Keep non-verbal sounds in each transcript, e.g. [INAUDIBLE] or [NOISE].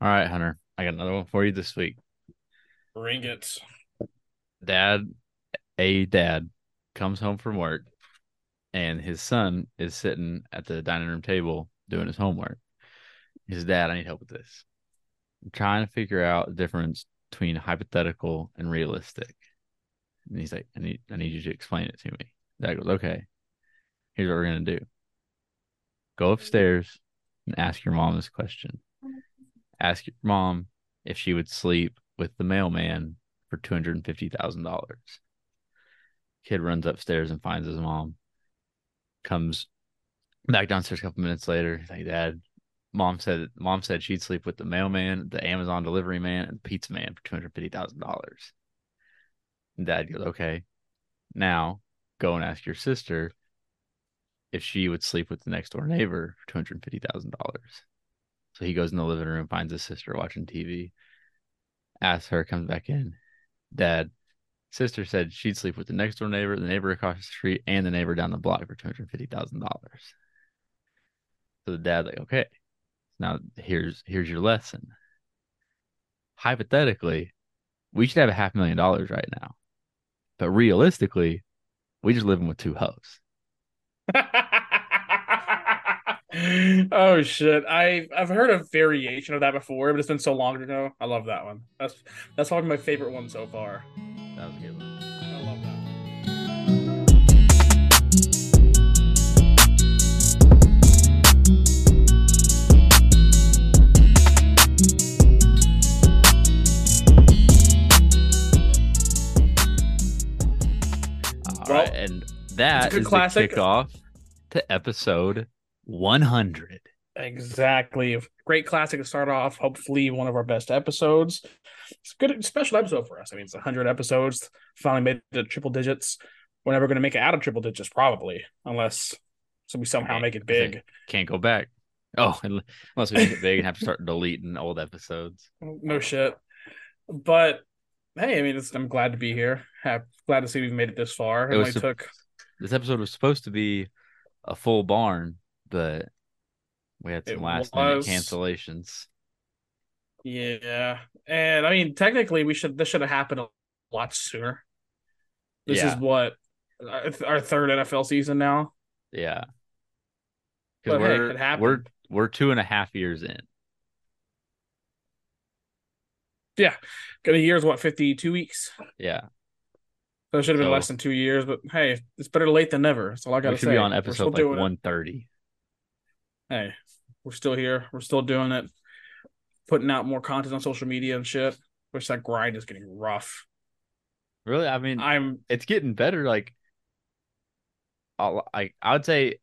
All right, Hunter. I got another one for you this week. Bring it. Dad, a dad, comes home from work, and his son is sitting at the dining room table doing his homework. His dad, I need help with this. I'm trying to figure out the difference between hypothetical and realistic. And he's like, I need, I need you to explain it to me. Dad goes, okay. Here's what we're gonna do. Go upstairs and ask your mom this question. Ask your mom if she would sleep with the mailman for two hundred and fifty thousand dollars. Kid runs upstairs and finds his mom. Comes back downstairs a couple minutes later. He's like, Dad, mom said mom said she'd sleep with the mailman, the Amazon delivery man, and the pizza man for two hundred fifty thousand dollars. Dad goes, Okay. Now go and ask your sister if she would sleep with the next door neighbor for two hundred fifty thousand dollars. So he goes in the living room, finds his sister watching TV, asks her, comes back in. Dad, sister said she'd sleep with the next door neighbor, the neighbor across the street, and the neighbor down the block for two hundred fifty thousand dollars. So the dad like, okay, now here's here's your lesson. Hypothetically, we should have a half million dollars right now, but realistically, we just living with two hoes. [LAUGHS] oh shit! I I've heard a variation of that before, but it's been so long ago. I love that one. That's that's probably my favorite one so far. That was a good one. I love that. All Well, right, and that is classic. the kickoff to episode 100. Exactly. Great classic to start off. Hopefully, one of our best episodes. It's a good special episode for us. I mean, it's 100 episodes. Finally made it to triple digits. We're never going to make it out of triple digits, probably, unless so we somehow make it big. Can't go back. Oh, [LAUGHS] unless we make it big and have to start deleting old episodes. No shit. But hey, I mean, it's, I'm glad to be here. Glad to see we've made it this far. It, It only sup- took This episode was supposed to be a full barn, but we had some It last minute cancellations. yeah, and I mean, technically, we should this should have happened a lot sooner. This Yeah. is what our third NFL season now. Yeah. Because But we're, happened. we're we're two and a half years in. Yeah, got a year's what fifty two weeks. Yeah. So it should have been So- less than two years, but hey, it's better late than never. That's all I gotta should say. be on episode like doing it. 130. Hey, we're still here. We're still doing it. Putting out more content on social media and shit. Which that grind is getting rough. Really? I mean, I'm it's getting better. Like, I'll- I I would say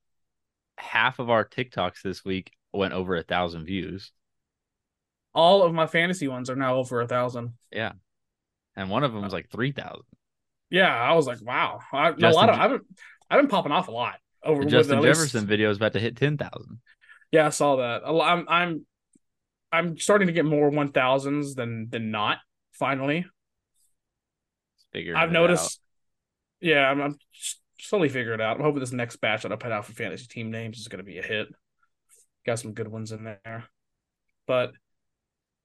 half of our TikToks this week went over a thousand views. all of my fantasy ones are now over a thousand. Yeah, and one of them was like three thousand. Yeah, I was like, wow. I, no, a lot of I've been I've been popping off a lot over The Justin least- Jefferson video is about to hit ten thousand. Yeah, I saw that. I'm I'm I'm starting to get more one thousands than than not. Finally, Figuring I've noticed. Yeah, I'm, I'm slowly figuring it out. I'm hoping this next batch that I put out for fantasy team names is going to be a hit. Got some good ones in there, but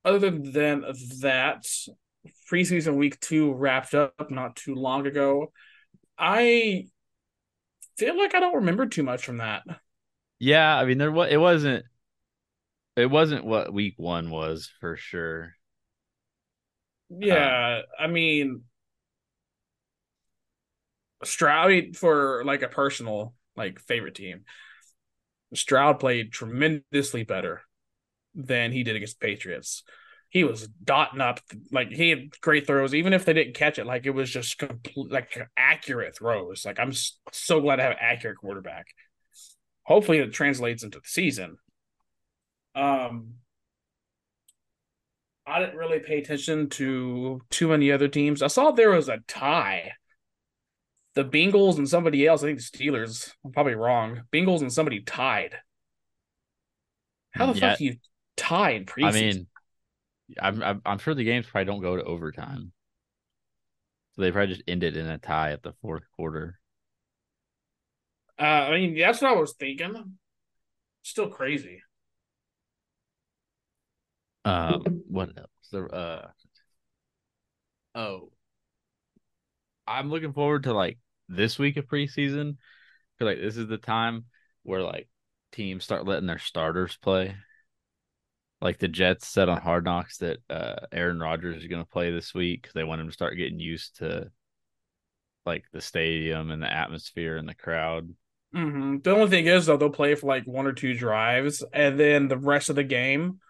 other than that, preseason week two wrapped up not too long ago. I feel like I don't remember too much from that. Yeah, I mean there was it wasn't it wasn't what week one was for sure. Yeah, I mean, Stroud I mean, for like a personal like favorite team. Stroud played tremendously better than he did against the Patriots. He was dotting up like he had great throws, even if they didn't catch it. Like it was just complete, like accurate throws. Like I'm so glad to have an accurate quarterback. Hopefully, it translates into the season. Um, I didn't really pay attention to too many other teams. I saw there was a tie. The Bengals and somebody else, I think the Steelers. I'm probably wrong. Bengals and somebody tied. How the Yeah. fuck do you tie in preseason? I mean, I'm, I'm I'm sure the games probably don't go to overtime, so they probably just ended in a tie at the fourth quarter. uh, I mean that's what I was thinking. Still crazy. Um, what else? The uh, oh, I'm looking forward to like this week of preseason because like this is the time where like teams start letting their starters play. Like the Jets said on Hard Knocks that uh, Aaron Rodgers is going to play this week because they want him to start getting used to like the stadium and the atmosphere and the crowd. Mm-hmm. The only thing is though, they'll play for like one or two drives, and then the rest of the game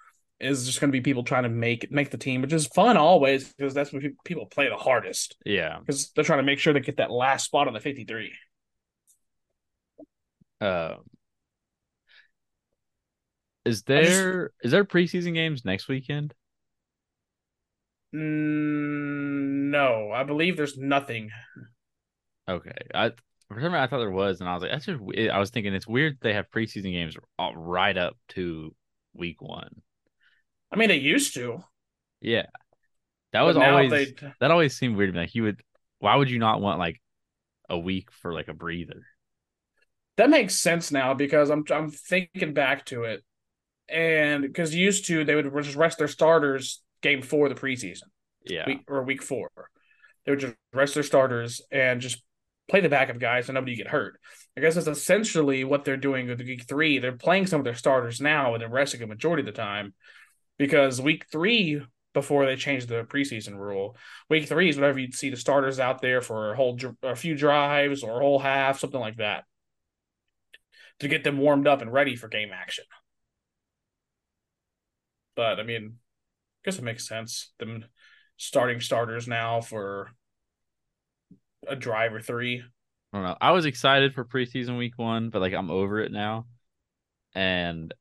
is just going to be people trying to make make the team, which is fun always because that's when people play the hardest. Yeah, because they're trying to make sure they get that last spot on the fifty three. Uh, is there just, is there preseason games next weekend? Mm, no, I believe there's nothing. Okay, I for some reason I thought there was, and I was like, that's just. I was thinking it's weird they have preseason games right up to week one. I mean, they used to. Yeah, that was always they... that always seemed weird to me. Like you would, why would you not want like a week for like a breather? That makes sense now because I'm I'm thinking back to it, and because used to they would just rest their starters game four of the preseason, yeah, week, or week four. They would just rest their starters and just play the backup guys so nobody get hurt. I guess that's essentially what they're doing with week three. They're playing some of their starters now and they're resting a majority of the time because week three, before they changed the preseason rule, week three is whenever you see the starters out there for a whole a few drives or a whole half, something like that, to get them warmed up and ready for game action. But I mean, I guess it makes sense. Them starting starters now for a drive or three. I don't know. I was excited for preseason week one, but like I'm over it now. And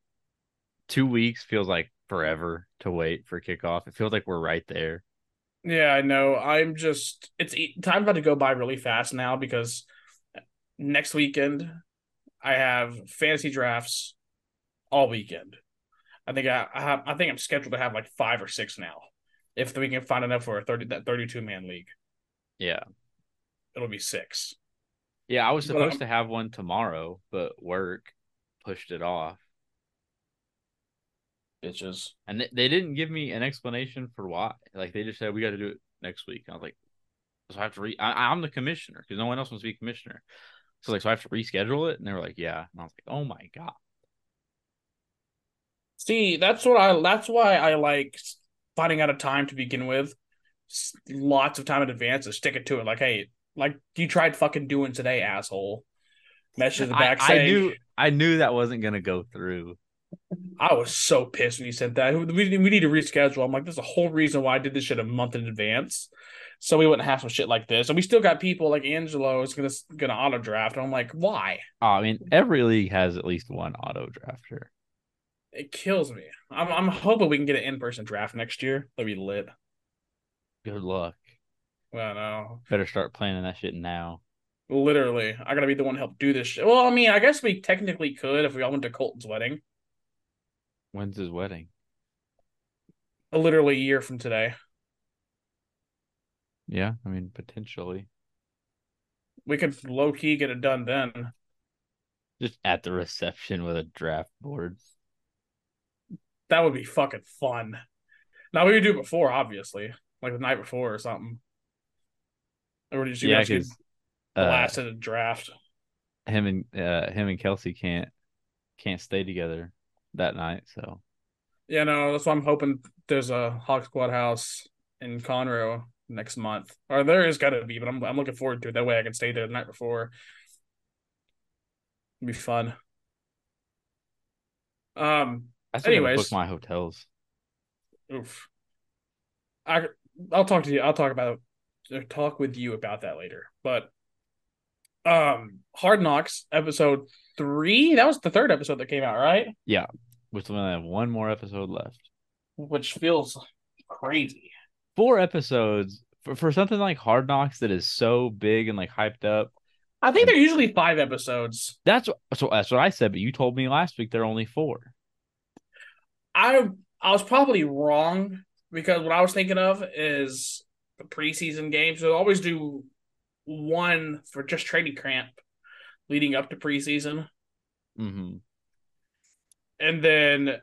two weeks feels like forever to wait for kickoff. It feels like we're right there. Yeah, I know. I'm just it's time about to go by really fast now because next weekend I have fantasy drafts all weekend. I think I, I have I think I'm scheduled to have like five or six now. If we can find enough for a thirty that thirty two man league. Yeah it'll be six. Yeah, I was supposed to have one tomorrow, but work pushed it off. Bitches. And they, they didn't give me an explanation for why. Like they just said we got to do it next week. I was like, so I have to re. I, am the commissioner because no one else wants to be commissioner. So like, so I have to reschedule it, and they were like, yeah. And I was like, oh my god. See, that's what I. That's why I like finding out a time to begin with. Lots of time in advance to stick it to it. Like, hey, like you tried fucking doing today, asshole. Message the back I, saying, I knew I knew that wasn't gonna go through. I was so pissed when you said that. We, we need to reschedule. I'm like, there's a whole reason why I did this shit a month in advance, so we wouldn't have some shit like this. And we still got people like Angelo is gonna gonna auto draft. And I'm like, why? Oh, I mean, every league has at least one auto drafter. It kills me. I'm I'm hoping we can get an in person draft next year. That'd be lit. Good luck. Well, no. Better start planning that shit now. Literally, I gotta be the one to help do this shit. Well, I mean, I guess we technically could if we all went to Colton's wedding. When's his wedding? A literally a year from today. Yeah, I mean potentially. We could low key get it done then. Just at the reception with a draft board. That would be fucking fun. Now we would do it before, obviously, like the night before or something. Or did you yeah, guys get blasted uh, a draft? Him and uh, him and Kelsey can't can't stay together that night. So yeah, no, that's why I'm hoping there's a Hawk Squad house in Conroe next month. Or there is gotta be, but I'm I'm looking forward to it. That way I can stay there the night before. It'd be fun. Um I still anyways, book my hotels. Oof. I I'll talk to you. I'll talk about talk with you about that later. But um Hard Knocks episode three, that was the third episode that came out, right? Yeah. We still have one more episode left. Which feels crazy. Four episodes for, for something like Hard Knocks that is so big and like hyped up. I think they're usually five episodes. That's so that's what I said, but you told me last week they're only four. I I was probably wrong because what I was thinking of is the preseason games. They'll always do one for just training camp leading up to preseason. Mm-hmm. And then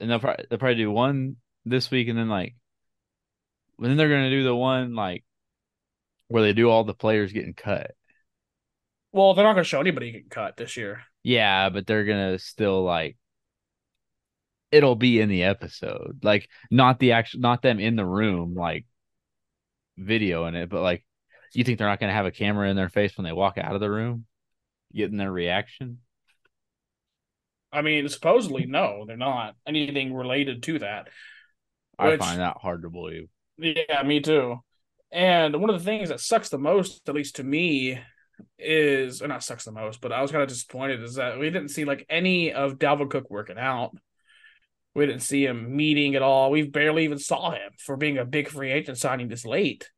and they'll probably they'll probably do one this week, and then like, then they're gonna do the one like where they do all the players getting cut. Well, they're not going to show anybody getting cut this year. Yeah, but they're gonna still like it'll be in the episode. Like not the actual not them in the room like video in it, but like you think they're not gonna have a camera in their face when they walk out of the room, getting their reaction? I mean, supposedly no, they're not anything related to that. I Which- find that hard to believe. Yeah, me too. And one of the things that sucks the most, at least to me, is or not sucks the most, but I was kind of disappointed is that we didn't see like any of Dalvin Cook working out. We didn't see him meeting at all. We barely even saw him for being a big free agent signing this late.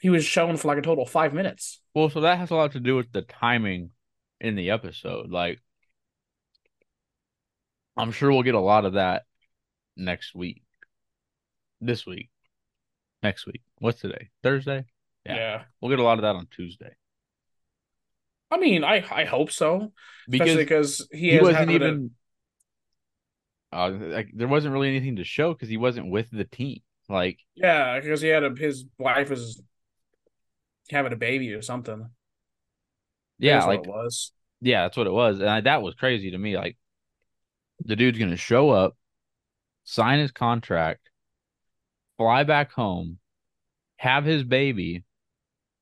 He was shown for like a total of five minutes. Well, so that has a lot to do with the timing in the episode. Like, I'm sure we'll get a lot of that next week. This week. Next week. What's today? Thursday? Yeah. Yeah. We'll get a lot of that on Tuesday. I mean, I I hope so. Because because he, he has wasn't even uh, like there wasn't really anything to show because he wasn't with the team. Like, yeah, because he had a, his wife was having a baby or something. yeah, That's what like it was. Yeah, that's what it was. And I, that was crazy to me. Like, the dude's going to show up, sign his contract, fly back home, have his baby,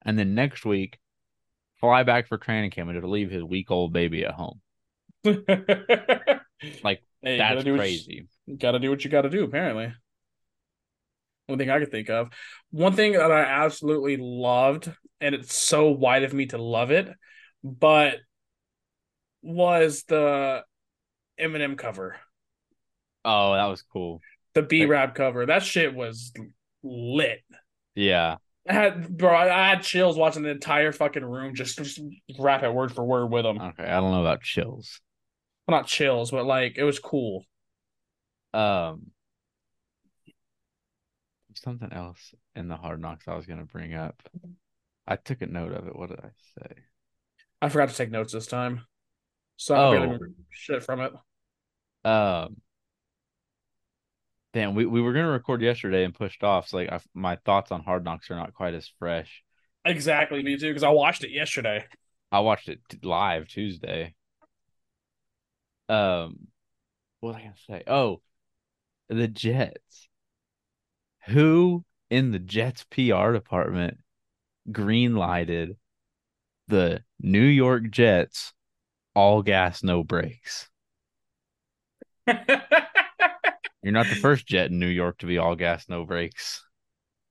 and then next week, fly back for training camp and to leave his week old baby at home. [LAUGHS] Like, Hey, That's gotta do what you- crazy. Gotta do what you gotta do, apparently. One thing I could think of. One thing that I absolutely loved, and it's so wide of me to love it, but was the Eminem cover. Oh, that was cool. The B rap cover. That shit was lit. Yeah. I had bro, I had chills watching the entire fucking room just, just rap it word for word with them. Okay. I don't know about chills. Well, not chills, but like it was cool. Um, something else in the hard knocks I was going to bring up. I took a note of it. What did I say? I forgot to take notes this time. So I Oh. remember shit from it. Um, damn, we, we were gonna record yesterday and pushed off. So like, I, my thoughts on Hard Knocks are not quite as fresh. Exactly, me too, because I watched it yesterday. I watched it live Tuesday. Um, what was I gonna say? Oh, the Jets. Who in the Jets PR department green lighted the New York Jets all gas no brakes? [LAUGHS] You're not the first jet in New York to be all gas no brakes.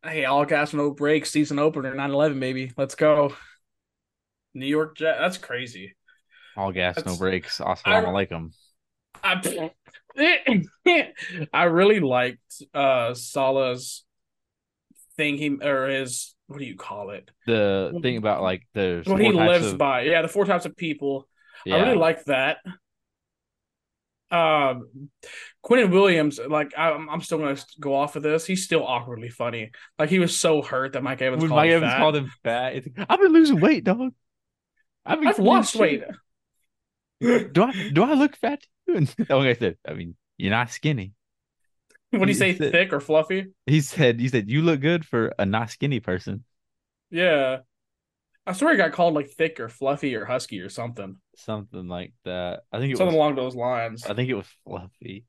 hey, all gas, no breaks, season opener, 9-11, baby. Let's go. New York Jet. That's crazy. All gas, no That's- brakes. I- Assalamu alaikum. I, [CLEARS THROAT] I really liked uh Saleh's thing he or his what do you call it? The thing about like the What he lives of- by. Yeah, the four types of people. Yeah, I really like that. Um, Quinnen Williams, like I'm, I'm still gonna go off of this. He's still awkwardly funny. Like he was so hurt that Mike Evans when called Mike him Evans fat. called him fat. I've been losing weight, dog. I've, been I've lost weight. Do I do I look fat [LAUGHS] to you? And that one guy said, I mean, you're not skinny. What do you say, said- thick or fluffy? He said, he said, you look good for a not skinny person. Yeah. I swear he got called like thick or fluffy or husky or something. Something like that. I think it Something was along those lines. I think it was fluffy.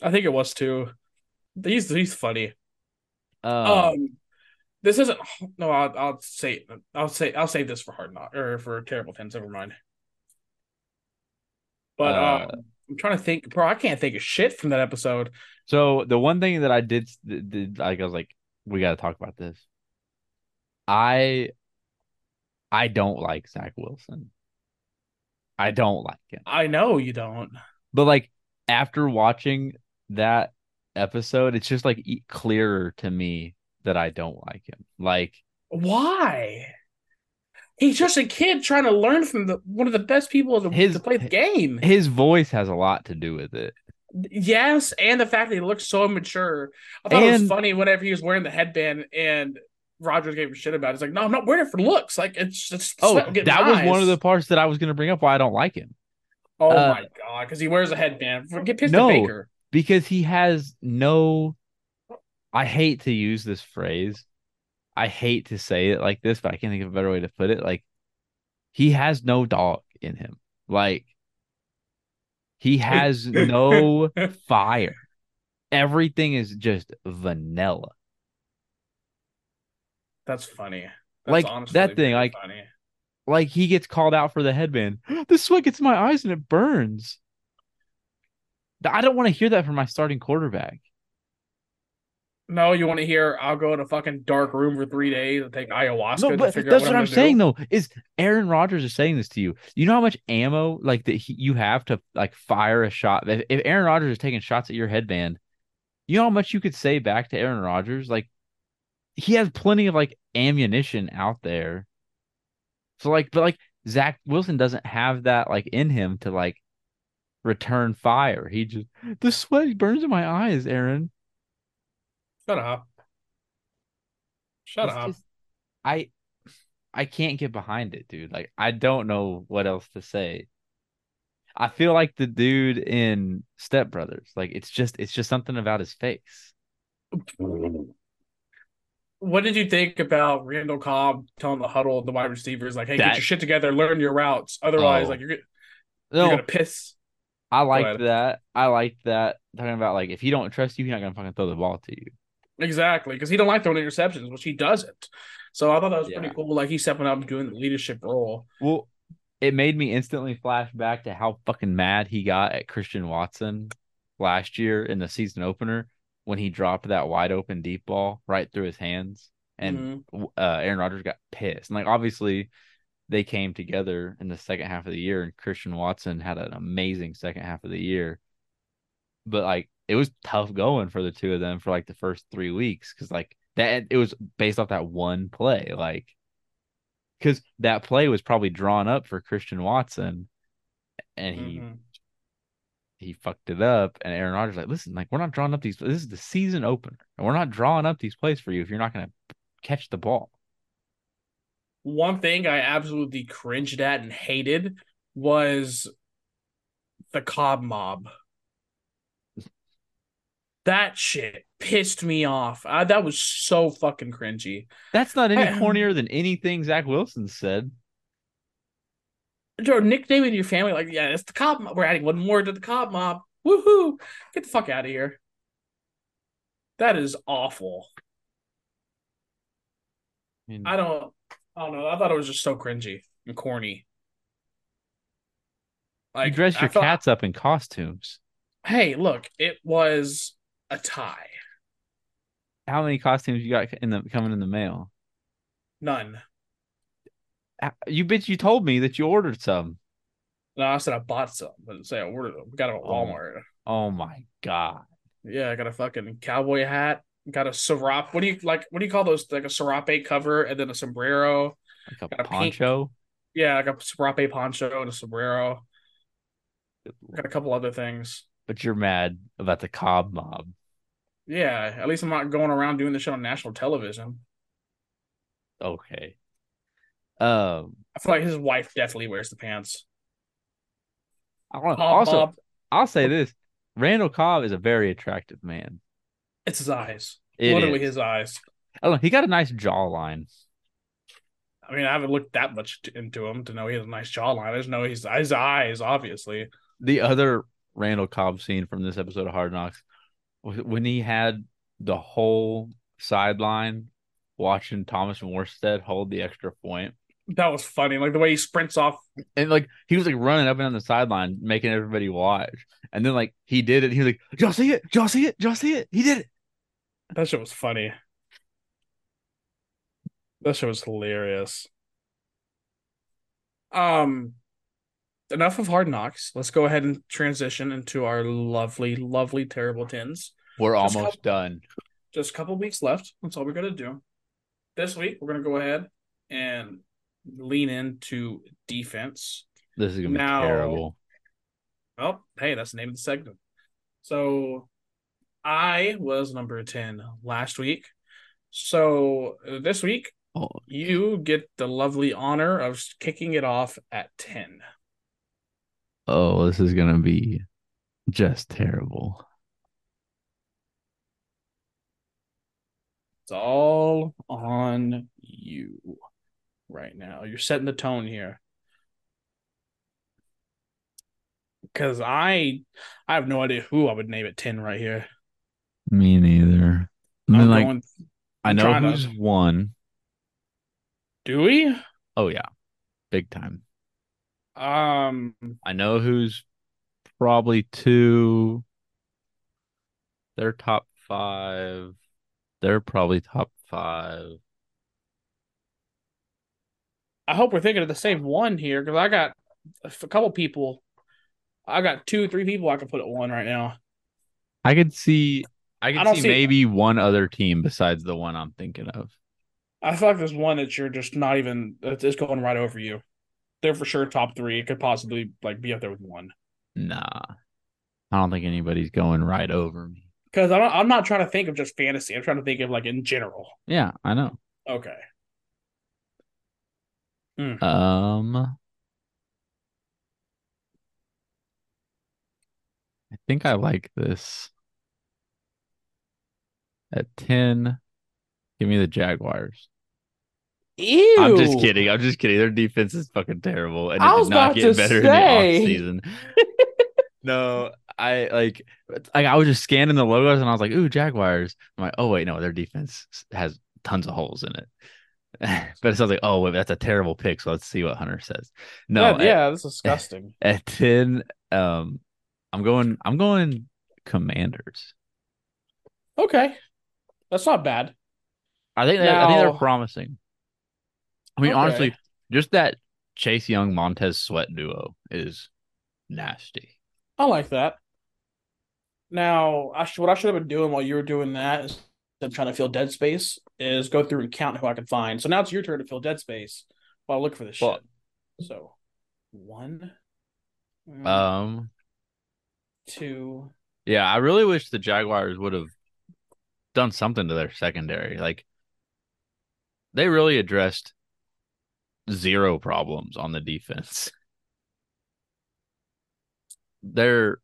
I think it was too. He's he's funny. Um, Um, this isn't. No, I'll I'll say I'll say I'll save this for hard knock or for terrible tens. Never mind. But Uh, um, I'm trying to think, bro. I can't think of shit from that episode. So the one thing that I did, did, like I was like, we got to talk about this. I, I don't like Zach Wilson. I don't like him. I know you don't. But like after watching that episode, it's just like clearer to me that I don't like him. Like Why? He's just a kid trying to learn from the one of the best people to, His- to play the game. his voice has a lot to do with it. Yes, and the fact that he looks so immature. I thought it was funny whenever he was wearing the headband and Rodgers gave him shit about it. He's like, no, I'm not wearing it for looks. Like it's just Oh, that was one of the parts that I was going to bring up why I don't like him. Oh uh, my god, because he wears a headband. Get pissed No. at Baker. because he has no I hate to use this phrase. I hate to say it like this, but I can't think of a better way to put it. Like he has no dog in him. Like he has no [LAUGHS] fire. Everything is just vanilla. That's funny. Like, That's honestly that thing, like- funny. Like he gets called out for the headband. [GASPS] The sweat gets in my eyes and it burns. I don't want to hear that from my starting quarterback. No, you want to hear? I'll go in a fucking dark room for three days and take ayahuasca No, to but figure that's out what, what, I'm gonna saying do. though. Is Aaron Rodgers is saying this to you? You know how much ammo like that he, you have to like fire a shot. If, if Aaron Rodgers is taking shots at your headband, you know how much you could say back to Aaron Rodgers. Like he has plenty of like ammunition out there. So like, but like Zach Wilson doesn't have that like in him to like return fire. He just the sweat burns in my eyes, Aaron. Shut up. Shut It's up. just- I I can't get behind it, dude. Like I don't know what else to say. I feel like the dude in Step Brothers. Like it's just it's just something about his face. What did you think about Randall Cobb telling the huddle, the wide receivers, like, "Hey, get your shit together, learn your routes. Otherwise, Oh. like, you're, No, you're gonna piss." I liked that. I liked that. Talking about like if he don't trust you, he's not gonna fucking throw the ball to you. Exactly, because he don't like throwing interceptions, which he doesn't. So I thought that was Yeah. pretty cool. Like he's stepping up and doing the leadership role. Well, it made me instantly flash back to how fucking mad he got at Christian Watson last year in the season opener when he dropped that wide open deep ball right through his hands, and Mhm. uh, Aaron Rodgers got pissed. And like obviously, they came together in the second half of the year, and Christian Watson had an amazing second half of the year. But like it was tough going for the two of them for like the first three weeks because like that it was based off that one play, like because that play was probably drawn up for Christian Watson, and he Mhm. he fucked it up. And Aaron Rodgers like, listen, like we're not drawing up these. This is the season opener, and we're not drawing up these plays for you if you're not going to catch the ball. One thing I absolutely cringed at and hated was the Cobb mob. That shit pissed me off. Uh, that was so fucking cringy. That's not any I- cornier than anything Zach Wilson said. Nickname in your family, like, yeah, it's the Cobb mob. We're adding one more to the Cobb mob. Woohoo! Get the fuck out of here. That is awful. I mean, I don't, I don't know. I thought it was just so cringy and corny. you dress your felt- cats up in costumes. Hey, look, it was a tie. How many costumes you got in the coming in the mail? None. You bitch! You told me that you ordered some. No, I said I bought some, but say I ordered them. Got them at Oh. Walmart. Oh my god! Yeah, I got a fucking cowboy hat. Got a serape. What do you like? What do you call those? Like a serape cover and then a sombrero. Like a Got a pink- poncho. Yeah, like a serape poncho and a sombrero. Got a couple other things. But you're mad about the Cobb mob. Yeah, at least I'm not going around doing this shit on national television. Okay. Um. I feel like his wife definitely wears the pants. I know. Bob, Also, Bob, I'll say this: Randall Cobb is a very attractive man. it's his eyes. It Literally is. his eyes. I don't know. He got a nice jawline. I mean, I haven't looked that much into him to know he has a nice jawline. I just know he's his eyes, obviously. The other Randall Cobb scene from this episode of Hard Knocks when he had the whole sideline watching Thomas Morstead hold the extra point. That was funny. Like the way he sprints off. And like he was like running up and down the sideline, making everybody watch. And then like he did it. He was like, Did y'all see it? Did y'all see it? Did y'all see it? He did it. That shit was funny. That shit was hilarious. Um, enough of hard knocks. Let's go ahead and transition into our lovely, lovely, terrible tens. We're Just almost help- done. Just a couple weeks left. That's all we're gonna do. This week, we're gonna go ahead and lean into defense. This is gonna be Now- terrible. Oh, hey, that's the name of the segment. So I was number 10 last week. So this week, Oh, you get the lovely honor of kicking it off at 10 oh, this is going to be just terrible. It's all on you right now. You're setting the tone here. Cause I I have no idea who I would name it 10 right here. Me neither. I mean, like going, I know who's to... one. Do we? Oh yeah. Big time. Um, I know who's probably two. They're top five. They're probably top five. I hope we're thinking of the same one here because I got a couple people. I got two, three people I can put at one right now. I could see. I I could don't see, see- maybe one other team besides the one I'm thinking of. I feel like there's one that you're just not even. It's going right over you. They're for sure top three. It could possibly like be up there with one. Nah, I don't think anybody's going right over me. Because I'm not, I'm not trying to think of just fantasy. I'm trying to think of like in general. Yeah, I know. Okay. Um, I think I like this. At 10, give me the Jaguars. Ew. I'm just kidding. I'm just kidding. Their defense is fucking terrible, and it I was did not about get better say. in the offseason. [LAUGHS] no, I like, like I was just scanning the logos, and I was like, "Ooh, Jaguars." I'm like, "Oh wait, no, their defense has tons of holes in it." [LAUGHS] but it sounds like, "Oh wait, that's a terrible pick." So let's see what Hunter says. No, yeah, at- yeah, that's disgusting. [LAUGHS] at 10 um i'm going i'm going commanders okay, that's not bad. i think they, i think they're promising i mean Okay. honestly just that chase young montez sweat duo is nasty I like that. Now, I sh- what I should have been doing while you were doing that is I'm trying to fill dead space is go through and count who I can find. So now it's your turn to fill dead space while I look for this Well- shit. So one, mm, um two. yeah i really wish the jaguars would have done something to their secondary like they really addressed zero problems on the defense [LAUGHS] they're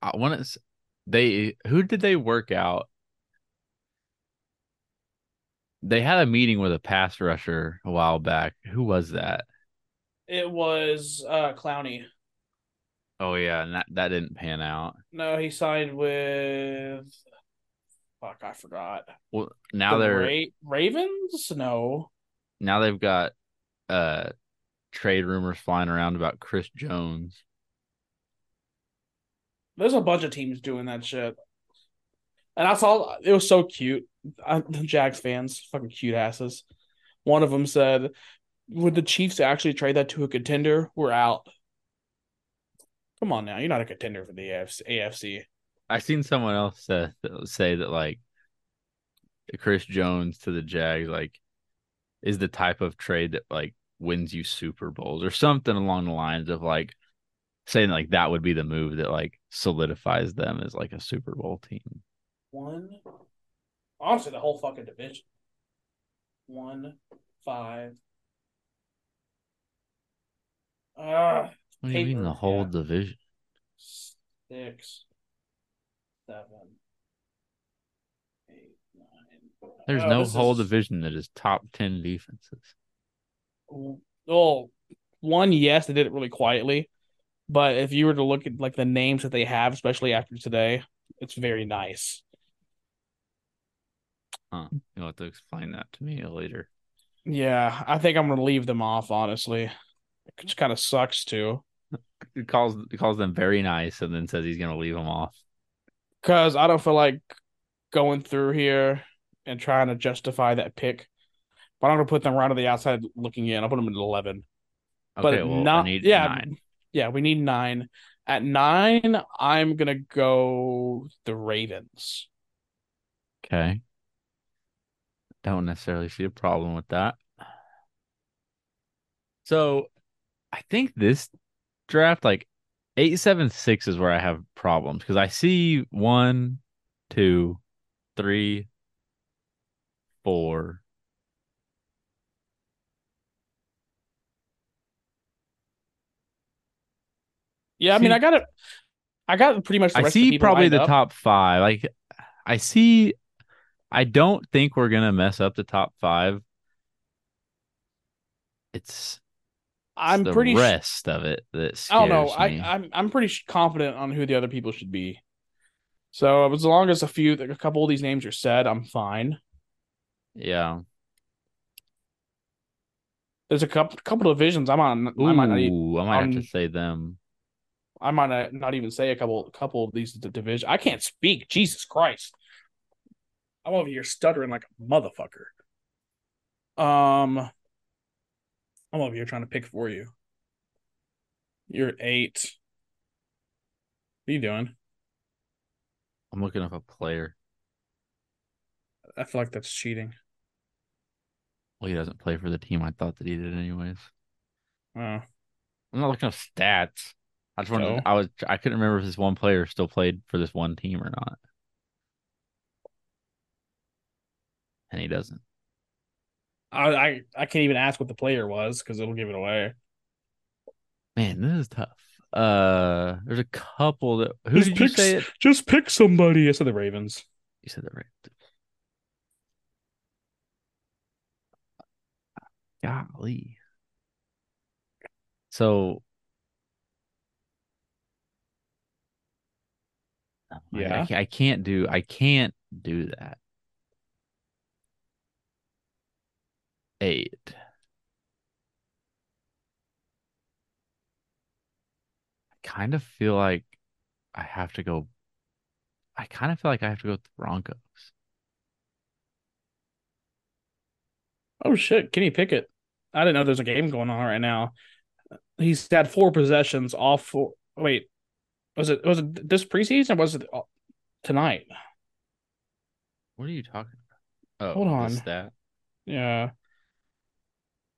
I want to they who did they work out? They had a meeting with a pass rusher a while back. Who was that? It was uh Clowney. Oh yeah, and that, that didn't pan out. No, he signed with. Fuck, I forgot. Well, now The they're Ra- Ravens. No, now they've got uh trade rumors flying around about Chris Jones. there's a bunch of teams doing that shit. And I saw it was so cute. I, the Jags fans, fucking cute asses. One of them said, "Would the Chiefs actually trade that to a contender? We're out." Come on now, you're not a contender for the AFC. I seen someone else say, say that like Chris Jones to the Jags like is the type of trade that like wins you Super Bowls or something along the lines of like saying like that would be the move that like solidifies them as like a Super Bowl team. One, honestly, the whole fucking division. One, five. Uh, What do you mean the whole yeah. division? six, seven, eight, nine. There's Oh, no whole is- division that is top ten defenses. Oh, well, one, yes, they did it really quietly, but if you were to look at like the names that they have, especially after today, it's very nice. Huh. You'll have to explain that to me later. Yeah, I think I'm gonna leave them off. Honestly, it just kind of sucks too, [LAUGHS] He calls he calls them very nice and then says he's gonna leave them off. Because I don't feel like going through here and trying to justify that pick. But I'm gonna put them right on the outside looking in. I'll put them at eleven. Okay, but well not yeah nine. yeah we need nine at nine i'm gonna go the ravens Okay. Don't necessarily see a problem with that. So I think this draft, like eight, seven, six is where I have problems because I see one, two, three, four. yeah i mean i got it i got pretty much the I rest of the see probably the up. top five. Like I see I don't think we're gonna mess up the top five. It's I'm the pretty. sh- rest of it that I don't know. scares I me. I'm I'm pretty confident on who the other people should be. So as long as a few, a couple of these names are said, I'm fine. yeah. There's a couple couple of divisions I'm on. Ooh, I might not. e- I might have um, to say them. I might not, not even say a couple couple of these divisions. I can't speak. Jesus Christ. I'm over here stuttering like a motherfucker. Um, I'm over here trying to pick for you. You're eight. What are you doing? I'm looking up a player. I feel like that's cheating. Well, he doesn't play for the team. I thought that he did anyways. Oh, I'm not looking up stats. I just wanted. So? I was. I couldn't remember if this one player still played for this one team or not. And he doesn't. I, I I can't even ask what the player was because it'll give it away. Man, this is tough. Uh, there's a couple that. Who Just did you say it? Just pick somebody. I said the Ravens. You said the right. Golly. So. I- I, Yeah. I can't do. I can't do that. Eight. I kind of feel like I have to go. I kind of feel like I have to go with the Broncos. Oh shit, Kenny Pickett. I didn't know there's a game going on right now. He's had four possessions, all four. Wait, was it was it this preseason? Or was it tonight? What are you talking about? Oh, Hold on. this stat. Yeah.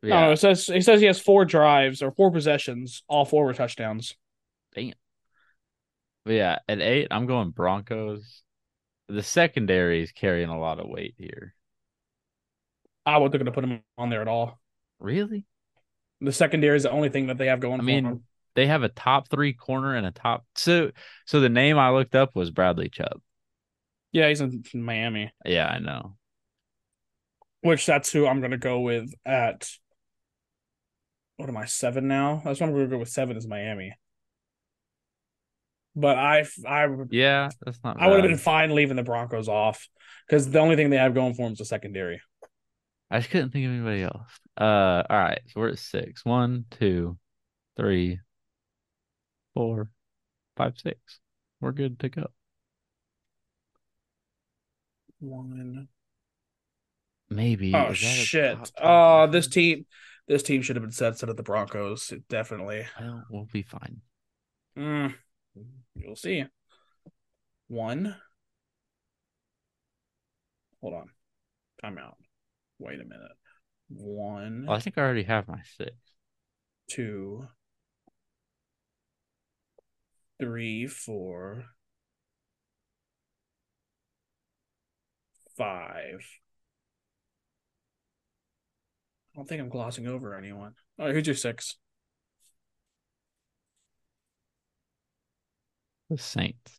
Yeah, No, it says he says he has four drives or four possessions, all four were touchdowns. But yeah, at eight, I'm going Broncos. The secondary is carrying a lot of weight here. I wasn't going to put him on there at all. Really? The secondary is the only thing that they have going I for mean, them. They have a top three corner and a top so so the name I looked up was Bradley Chubb. Yeah, he's in Miami, Yeah, I know. which that's who I'm going to go with at. What am I seven now? That's what I'm to go with. Seven is Miami. But I, I, Yeah, that's not I would have been fine leaving the Broncos off because the only thing they have going for them is the secondary. I just couldn't think of anybody else. Uh all right, so we're at six. One, two, three, four, five, six. We're good to go. One. Maybe. Oh is that a shit! top 10 Oh, this team, this team should have been set instead of the Broncos. Definitely. Well, we'll be fine. Mm, you'll see. One. Hold on. Time out. Wait a minute. One, Well, I think I already have my six. two, three, four, five. I don't think I'm glossing over anyone. All right, who's your six? The Saints.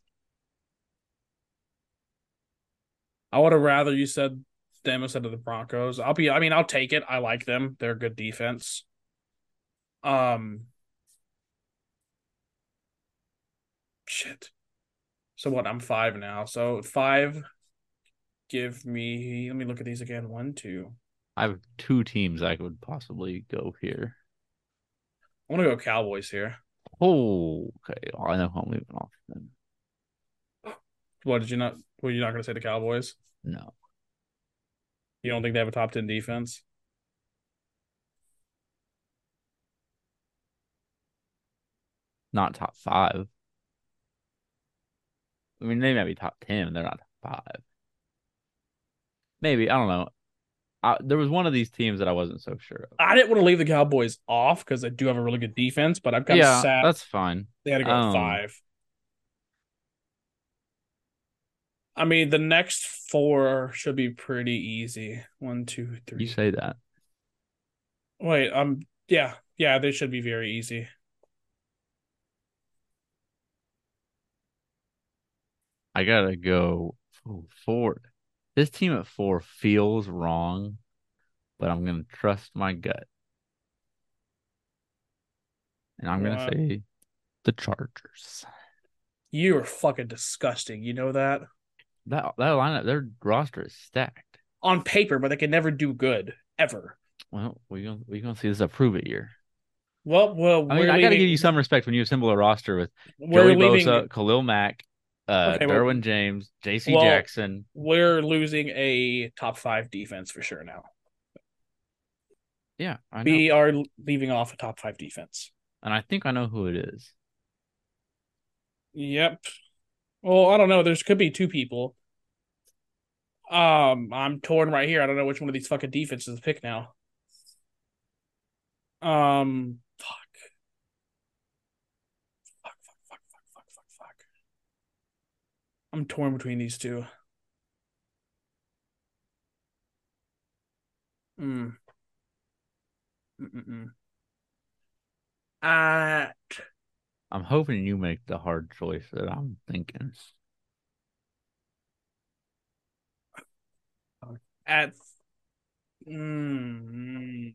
I would have rather you said them instead of the Broncos. I'll be I mean, I'll take it. I like them. They're a good defense. Um shit. So what? I'm five now. So five give me let me look at these again. One, two. I have two teams I could possibly go here. I want to go Cowboys here. Oh, okay. I know I'm leaving off then. What did you not were you not gonna say the Cowboys? No. You don't think they have a top ten defense? Not top five. I mean, they might be top 10. They're not top five. Maybe. I don't know. I, there was one of these teams that I wasn't so sure of. I didn't want to leave the Cowboys off because they do have a really good defense, but I'm kind of sad that's fine. They had to go Um, five. I mean, the next four should be pretty easy. One, two, three. You say that. Wait, um, yeah, yeah, they should be very easy. I gotta go four. This team at four feels wrong, but I'm gonna trust my gut. And I'm gonna Wow. say the Chargers. You are fucking disgusting. You know that That that lineup, their roster is stacked. on paper, but they can never do good ever. Well, we gonna we gonna see this a prove it year. Well, well, I mean, I got to give you some respect when you assemble a roster with We're Joey leaving. Bosa, Khalil Mack, uh, Okay, well- Derwin James, J.C. Well- Jackson. We're losing a top five defense for sure now. Yeah, I know, We are leaving off a top five defense. and I think I know who it is. Yep. Well, I don't know. There's could be two people. Um, I'm torn right here. I don't know which one of these fucking defenses to pick now. Um, fuck. Fuck, fuck, fuck, fuck, fuck, fuck, fuck. I'm torn between these two. Hmm. Mm-mm-mm. Uh, I'm hoping you make the hard choice that I'm thinking. at mm,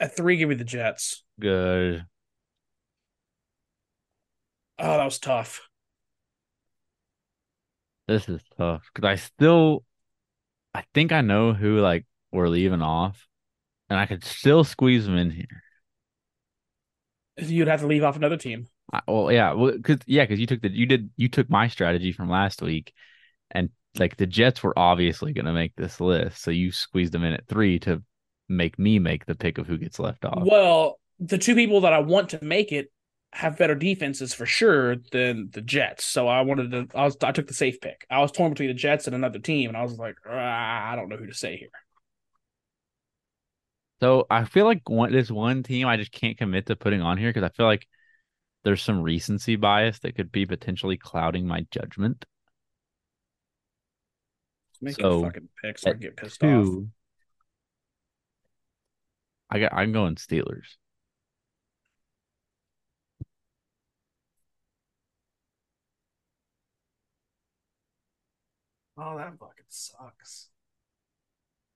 at three, give me the Jets. Good. Oh, that was tough. This is tough because I still, I think I know who like we're leaving off, and I could still squeeze them in here. You'd have to leave off another team. I, well, yeah, well, cause yeah, because you took the you did you took my strategy from last week, and like the Jets were obviously going to make this list, so you squeezed them in at three to make me make the pick of who gets left off. Well, the two people that I want to make it have better defenses for sure than the Jets. So I wanted to. I was. I took the safe pick. I was torn between the Jets and another team, and I was like, ah, I don't know who to say here. So I feel like one this one team I just can't commit to putting on here because I feel like there's some recency bias that could be potentially clouding my judgment. Make So, a fucking pick so I get pissed off. I got I'm going Steelers. Oh, that fucking sucks.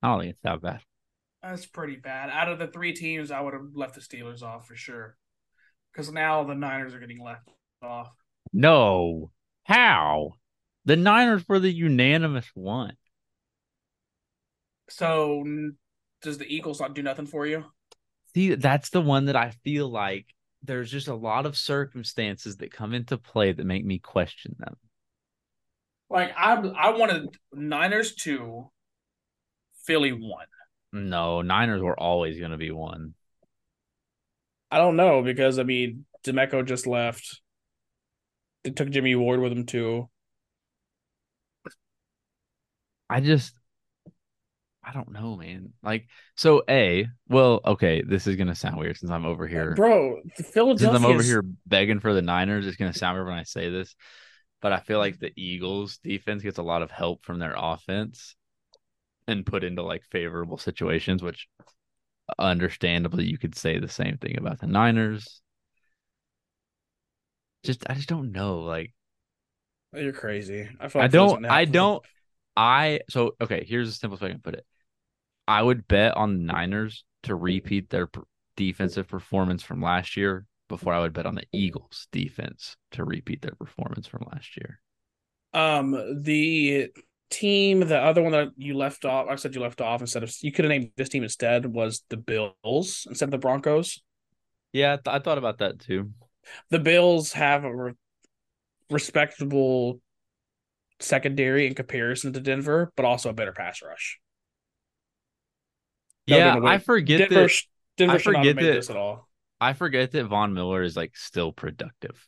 I don't think it's that bad. That's pretty bad. Out of the three teams, I would have left the Steelers off for sure. Because now the Niners are getting left off. No. How? The Niners were the unanimous one. So does the Eagles not do nothing for you? See, that's the one that I feel like there's just a lot of circumstances that come into play that make me question them. Like I, I wanted Niners two, Philly one. No, Niners were always going to be one. I don't know because I mean DeMeco just left. They took Jimmy Ward with him too. I just, I don't know, man. Like, so A, well, okay, this is going to sound weird since I'm over here. Bro, the Since I'm over here begging for the Niners, it's going to sound weird when I say this, but I feel mm-hmm. like the Eagles defense gets a lot of help from their offense and put into like favorable situations, which understandably you could say the same thing about the Niners. Just I just don't know. Like You're crazy. I, I like Philly's don't I don't I so okay, here's the simplest way I can put it. I would bet on the Niners to repeat their defensive performance from last year before I would bet on the Eagles defense to repeat their performance from last year. Um, the team, the other one that you left off, I said you left off instead of you could have named this team instead was the Bills instead of the Broncos. Yeah, I, th- I thought about that too. The Bills have a re- respectable secondary in comparison to Denver, but also a better pass rush. No, Yeah, no, no, wait. I forget Denver, that Denver I should not have forget made that- this at all. I forget that Von Miller is like still productive.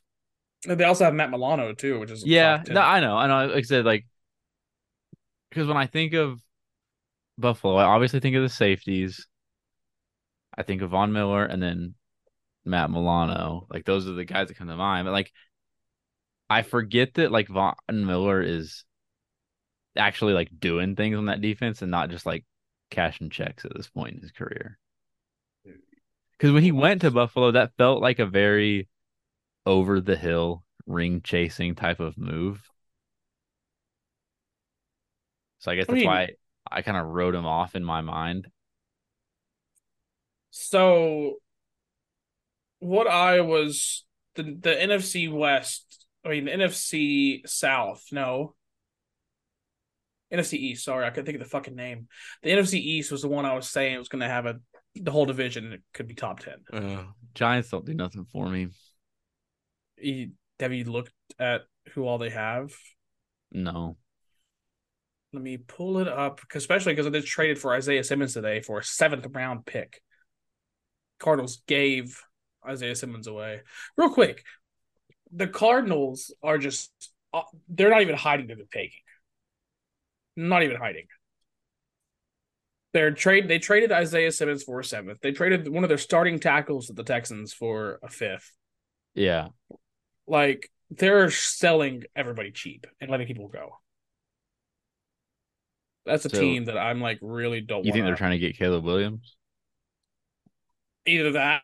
And They also have Matt Milano too, which is Yeah, no, I know, I know. Like I said, like because when I think of Buffalo, I obviously think of the safeties. I think of Von Miller and then Matt Milano. Like those are the guys that come to mind. But like I forget that like Von Miller is actually like doing things on that defense and not just like cashing checks at this point in his career. Because when he went to Buffalo, that felt like a very over the hill ring chasing type of move. So I guess I that's mean- why I kind of wrote him off in my mind. So, what I was the the NFC West, I mean the NFC South, no. NFC East, sorry, I couldn't think of the fucking name. The NFC East was the one I was saying was going to have a the whole division. It could be top ten. Giants don't do nothing for me. You, have you looked at who all they have? No. Let me pull it up, especially because they just traded for Isaiah Simmons today for a seventh round pick. Cardinals gave Isaiah Simmons away. Real quick, the Cardinals are just, uh, they're not even hiding that they're taking. Not even hiding. They're trade. They traded Isaiah Simmons for a seventh. They traded one of their starting tackles to the Texans for a fifth. Yeah. Like they're selling everybody cheap and letting people go. That's a So- team that I'm like really don't. You think they're trying to get Caleb Williams? either that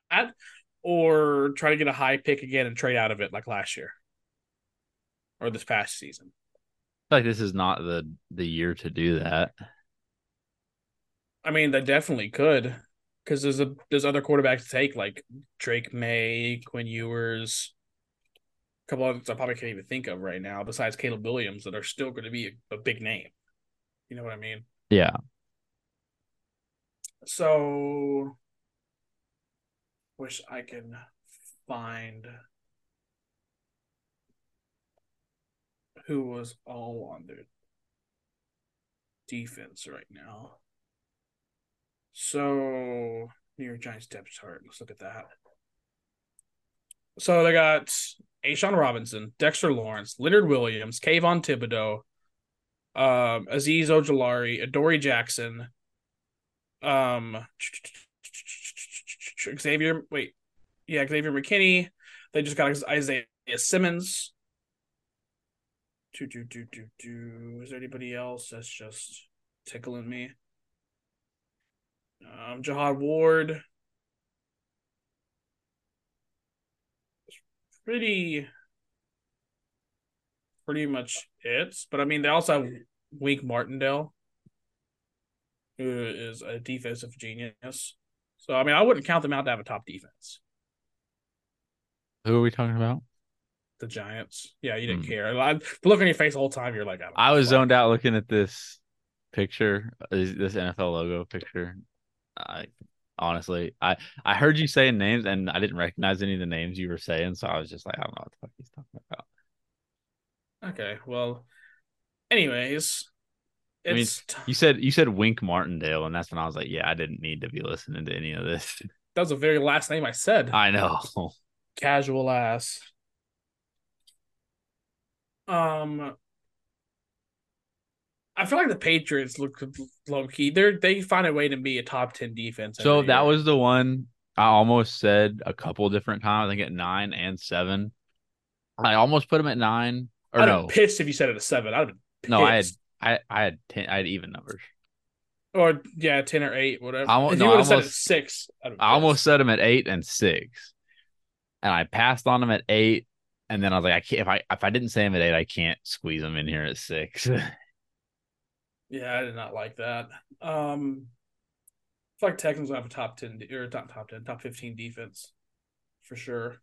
or try to get a high pick again and trade out of it like last year or this past season. Like this is not the the year to do that. I mean, they definitely could because there's a there's other quarterbacks to take like Drake Maye, Quinn Ewers, a couple others I probably can't even think of right now besides Caleb Williams that are still going to be a, a big name. You know what I mean? Yeah. So, wish I can find who was all on their defense right now. So, New York Giants depth chart. Let's look at that. So they got A'Shawn Robinson, Dexter Lawrence, Leonard Williams, Kayvon Thibodeaux, um, Azeez Ojulari, Adoree Jackson, um, Xavier. Wait, yeah, Xavier McKinney. They just got Isaiah Simmons. Do do do do do. Is there anybody else that's just tickling me? Um, Jihad Ward. Pretty, pretty much it. But I mean, they also have Wink Martindale, who is a defensive genius. So I mean, I wouldn't count them out to have a top defense. Who are we talking about? The Giants. Yeah, you didn't Hmm. care. I, look on your face the whole time, you're like, I, don't I was zoned out looking at this picture, this this NFL logo picture. I honestly, I I heard you saying names and I didn't recognize any of the names you were saying, so I was just like, I don't know what the fuck he's talking about. Okay, well, anyways, I mean, it's You said you said Wink Martindale, and that's when I was like, yeah, I didn't need to be listening to any of this. [LAUGHS] that was the very last name I said. I know. Casual ass. Um, I feel like the Patriots look low key. They're they find a way to be a top ten defense. So that year. was the one I almost said a couple different times. I think at nine and seven. I almost put them at nine. Or I'd no, pissed if you said it at seven. I'd have been pissed. no, I had I I had ten. I had even numbers. or yeah, ten or eight, whatever. I if no, you would have said six, I'd have been I almost said them at eight and six, and I passed on them at eight. And then I was like, I can't. If I if I didn't say them at eight, I can't squeeze them in here at six. [LAUGHS] Yeah, I did not like that. Um, I feel like Texans will have a top ten or not top ten, top fifteen defense for sure.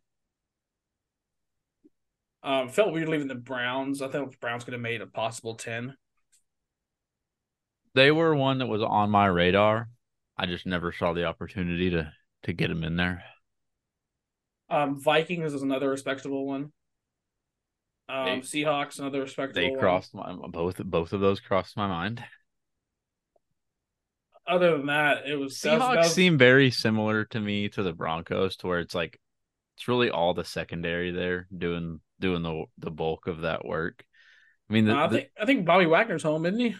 Um, felt weird leaving the Browns. I thought the Browns could have made a possible ten. they were one that was on my radar. I just never saw the opportunity to to get him in there. Um, Vikings is another respectable one. Um, They- Seahawks another respectable. They one. crossed my both both of those crossed my mind. Other than that, it was that was- Seahawks that was- seem very similar to me to the Broncos, to where it's like it's really all the secondary there doing doing the the bulk of that work. I mean, the, I the, think I think Bobby Wagner's home, isn't he?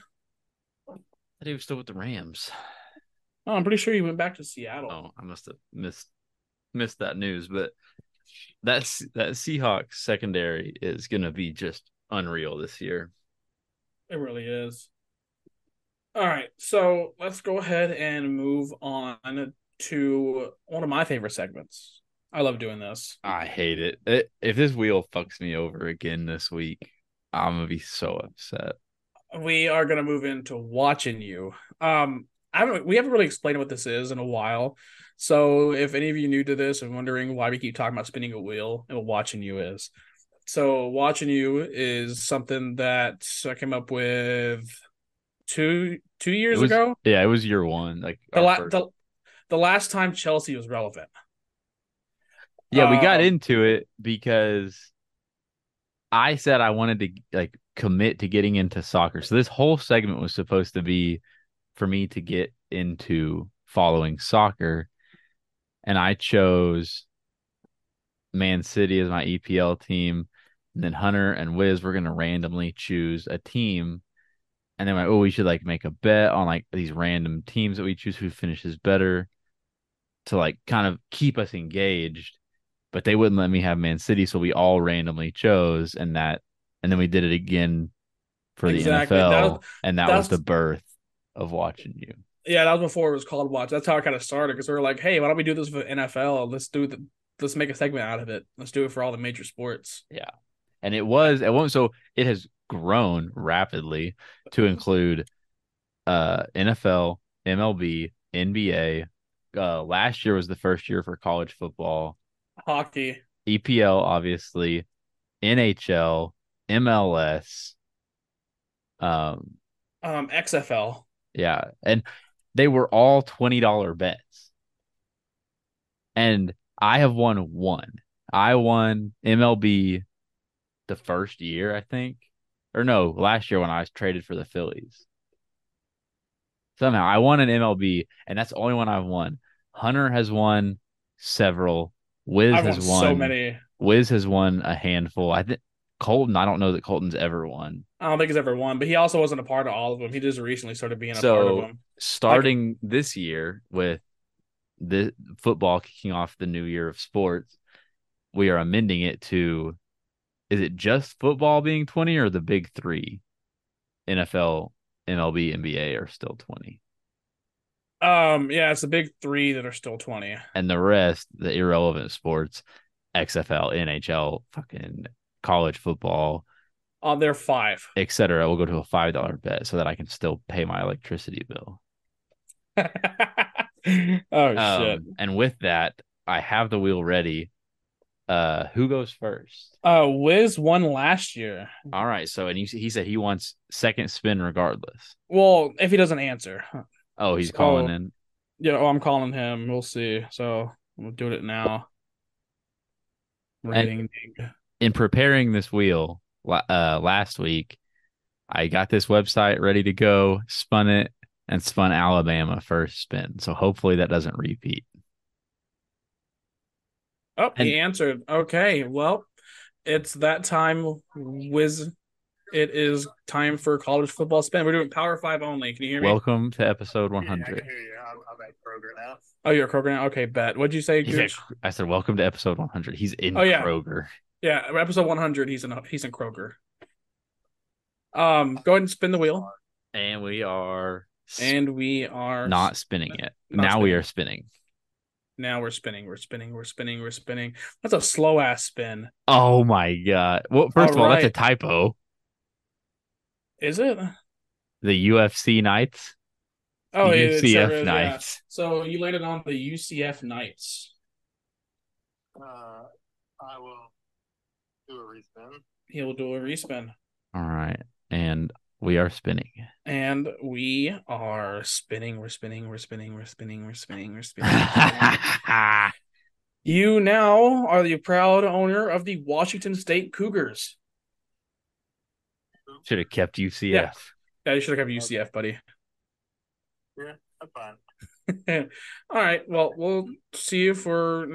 I he was still with the Rams. Oh, I'm pretty sure he went back to Seattle. Oh, I must have missed missed that news, but that's that Seahawks secondary is going to be just unreal this year. It really is. All right, so let's go ahead and move on to one of my favorite segments. I love doing this. I hate it. it. If this wheel fucks me over again this week, I'm gonna be so upset. we are gonna move into watching you. Um, I haven't we haven't really explained what this is in a while. So if any of you new to this and wondering why we keep talking about spinning a wheel and what watching you is. So watching you is something that I came up with two two years was, ago. Yeah, it was year one. Like the, la- the, the last time Chelsea was relevant. Yeah, we got um, into it because I said I wanted to like commit to getting into soccer. So this whole segment was supposed to be for me to get into following soccer. And I chose Man City as my EPL team. And then Hunter and Wiz were gonna randomly choose a team. And then like, oh, we should like make a bet on like these random teams that we choose who finishes better to like kind of keep us engaged but they wouldn't let me have Man City, so we all randomly chose, and that, and then we did it again for exactly. the NFL, that was, and that was the birth of watching you. Yeah, that was before it was called Watch. That's how it kind of started because we were like, hey, why don't we do this for NFL? Let's do the let's make a segment out of it. Let's do it for all the major sports. Yeah, and it was it won't so it has grown rapidly to include uh NFL, MLB, NBA. Uh, last year was the first year for college football hockey, EPL, obviously, NHL, MLS, um, um, XFL. Yeah, and they were all twenty dollar bets, and I have won one. I won MLB the first year, I think, or no, last year when I was traded for the Phillies. Somehow I won an MLB, and that's the only one I've won. Hunter has won several Wiz I've has won, won so many. Wiz has won a handful. I think Colton. I don't know that Colton's ever won. I don't think he's ever won, but he also wasn't a part of all of them. He just recently started being a so, part of them. Starting like, this year with the football kicking off the new year of sports, we are amending it to is it just football being 20 or the big three? NFL, MLB, NBA are still 20. Um, yeah, it's the big three that are still 20. And the rest, the irrelevant sports, XFL, NHL, fucking college football. on they're five. Etc. We'll go to a five dollar bet so that I can still pay my electricity bill. [LAUGHS] oh um, shit. And with that, I have the wheel ready. Uh who goes first? Uh Wiz won last year. All right, so and he, he said he wants second spin regardless. Well, if he doesn't answer. Oh, he's calling oh, in. Yeah, oh, I'm calling him. We'll see. So we'll do it now. Rating. In preparing this wheel uh, last week, I got this website ready to go, spun it, and spun Alabama first spin. So hopefully that doesn't repeat. Oh, and, he answered. Okay, well, it's that time. Wiz, it is time for college football spin. We're doing Power Five only. Can you hear me? Welcome to episode 100. Yeah, you. I'm, I'm, at Kroger now. Oh, you're at Kroger now. Okay, bet. What'd you say? At, I said, "Welcome to episode 100." He's in oh, yeah. Kroger. Yeah, episode 100. He's in. He's in Kroger. Um, go ahead and spin the wheel. And we are. And we are not spinning it. Not now spinning. we are spinning. Now we're spinning. We're spinning. We're spinning. We're spinning. That's a slow ass spin. Oh my god! Well, first all of all, right. that's a typo. Is it the UFC Knights? Oh, the UCF Knights. Yeah. So you landed on the UCF Knights. Uh, I will do a respin. He will do a respin. All right, and we are spinning. And we are spinning. We're spinning. We're spinning. We're spinning. We're spinning. We're spinning. [LAUGHS] you now are the proud owner of the Washington State Cougars. Should have kept UCF. Yeah, yeah you should have kept UCF, buddy. Yeah, I'm fine. [LAUGHS] All right. Well, we'll see you for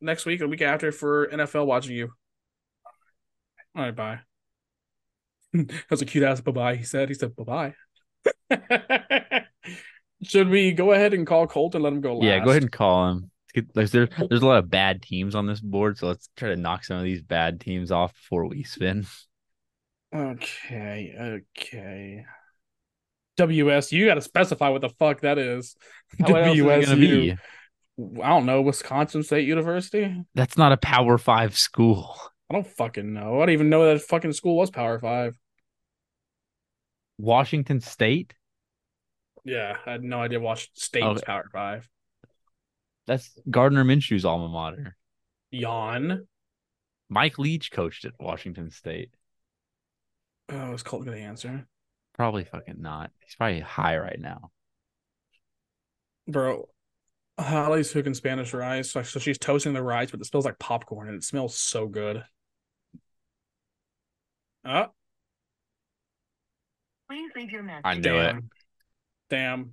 next week, a week after for NFL watching you. All right. Bye. [LAUGHS] that was a cute ass bye bye. He said. He said bye bye. [LAUGHS] Should we go ahead and call Colt and let him go last? Yeah, go ahead and call him. There's there, there's a lot of bad teams on this board, so let's try to knock some of these bad teams off before we spin. Okay, okay. WS, you got to specify what the fuck that is. [LAUGHS] WSU. I don't know. Wisconsin State University. That's not a Power Five school. I don't fucking know. I don't even know that fucking school was Power Five. Washington State. Yeah, I had no idea Washington State was Power Five. That's Gardner Minshew's alma mater. Yawn. Mike Leach coached at Washington State. Oh, is Colton gonna answer? Probably fucking not. He's probably high right now. Bro, Holly's cooking Spanish rice. So she's toasting the rice, but it smells like popcorn and it smells so good. Oh, Please leave your message. I knew it. damn. Damn.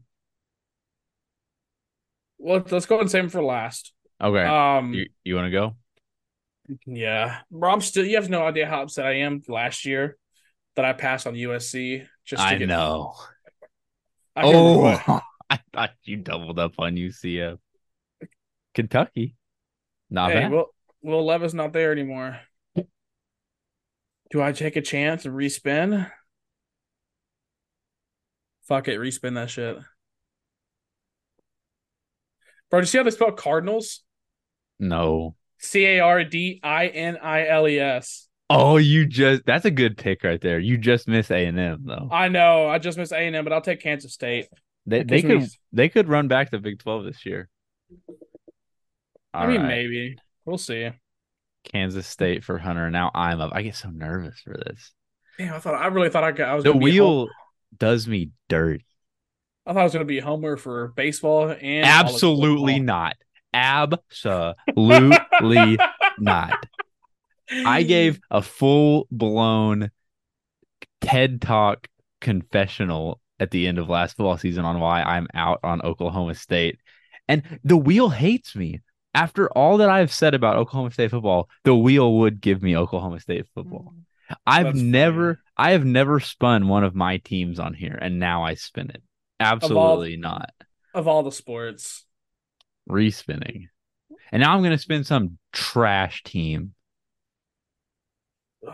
Well, let's go and save him for last. Okay. Um, you you want to go? yeah, bro, I'm still. You have no idea how upset I am. Last year, that I passed on USC. Just to I get, know. I Oh, [LAUGHS] I thought you doubled up on UCF. Kentucky. Not hey, bad. Will Will Levis not there anymore. Do I take a chance and respin? Fuck it, respin that shit. Bro, do you see how they spell Cardinals? no. C A R D I N I L E S. Oh, you just that's a good pick right there. You just miss A and M though. I know, I just miss A and M, but I'll take Kansas State. They they gives me- could they could run back to Big Twelve this year. I mean, right. maybe we'll see. Kansas State for Hunter. Now I'm up. I get so nervous for this. Damn, I thought I really thought I, could, I was The wheel does me dirty. I thought I was gonna be homer for baseball and Absolutely not. Absolutely [LAUGHS] not. I gave a full blown TED Talk confessional at the end of last football season on why I'm out on Oklahoma State. And the wheel hates me. After all that I've said about Oklahoma State football, the wheel would give me Oklahoma State football. Mm. I've That's never funny. I have never spun one of my teams on here and now I spin it. Absolutely not. of all the sports. Respinning. And now I'm going to spin some trash team [SIGHS]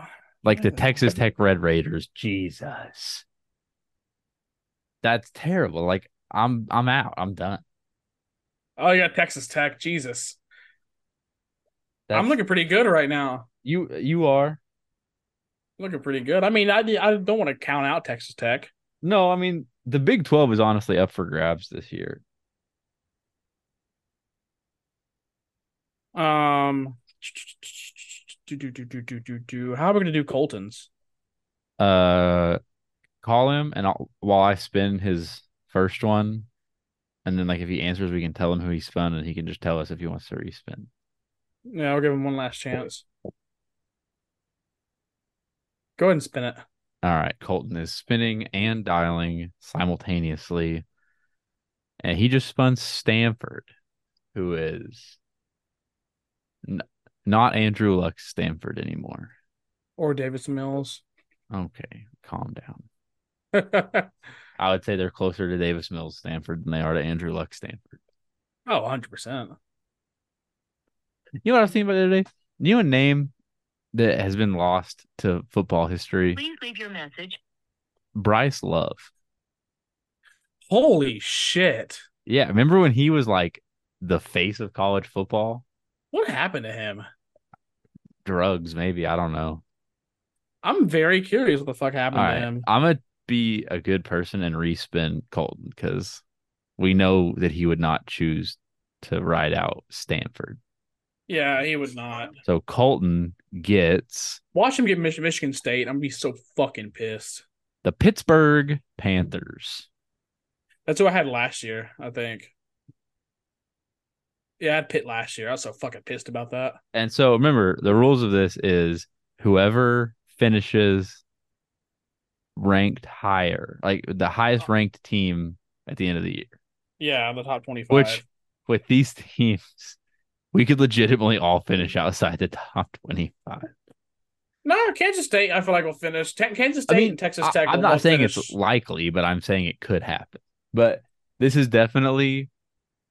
like the [SIGHS] Texas Tech Red Raiders. Jesus. That's terrible. Like I'm I'm out. I'm done. Oh, you got Texas Tech. Jesus, That's, I'm looking pretty good right now. you you are. Looking pretty good. I mean, I I don't want to count out Texas Tech. No, I mean the Big 12 is honestly up for grabs this year. Um, do do do do do do do. How are we gonna do Colton's? Uh call him and I'll, while I spin his first one and then like if he answers we can tell him who he spun and he can just tell us if he wants to respin. Yeah, I'll give him one last chance. Go ahead and spin it. All right, Colton is spinning and dialing simultaneously. And he just spun Stanford, who is n- not Andrew Luck Stanford anymore. Or Davis Mills. Okay, calm down. [LAUGHS] I would say they're closer to Davis Mills Stanford than they are to Andrew Luck Stanford. Oh, 100%. You know what I was thinking about the other day? You know a name that has been lost to football history? Please leave your message. Bryce Love. Holy shit. Yeah, remember when he was like the face of college football? What happened to him? Drugs, maybe. I don't know. I'm very curious what the fuck happened All to him. I'm gonna be a good person and respin Colton because we know that he would not choose to ride out Stanford. Yeah, he would not. So Colton gets Watch him get Mich- Michigan State. I'm gonna be so fucking pissed. the Pittsburgh Panthers. That's who I had last year, I think. Yeah, I had Pitt last year. I was so fucking pissed about that. And so remember, the rules of this is whoever finishes ranked higher, like the highest oh. ranked team at the end of the year. Yeah, the top 25. Which with these teams, we could legitimately all finish outside the top 25. no, Kansas State, I feel like will finish. Te- Kansas I State mean, and Texas Tech. I'm will not saying finish. it's likely, but I'm saying it could happen. But this is definitely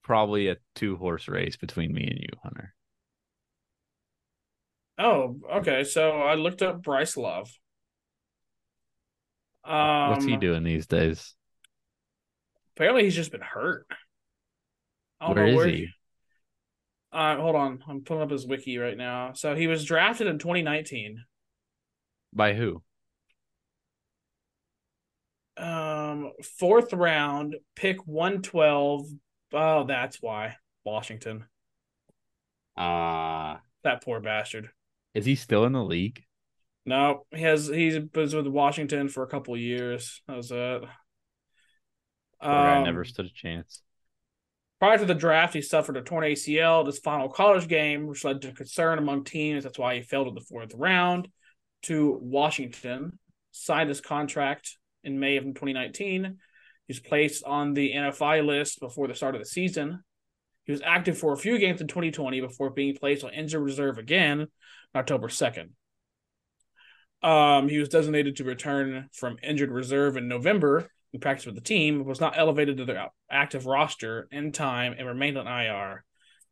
probably a two horse race between me and you, Hunter. Oh, okay. So I looked up Bryce Love. Um, What's he doing these days? Apparently, he's just been hurt. I don't Where know is where he? Uh, hold on. I'm pulling up his wiki right now. So he was drafted in 2019. By who? Um, fourth round, pick one twelve. Oh, that's why Washington. Uh That poor bastard. is he still in the league? No, he has he's was with Washington for a couple years. How's That was it. Poor guy Um, never stood a chance. Prior to the draft, he suffered a torn ACL at his final college game, which led to concern among teams. That's why he failed in the fourth round to Washington. Signed his contract in May of 2019. He was placed on the NFI list before the start of the season. He was active for a few games in 2020 before being placed on injured reserve again on October 2nd. Um, he was designated to return from injured reserve in November and practiced with the team, but was not elevated to the active roster in time and remained on IR.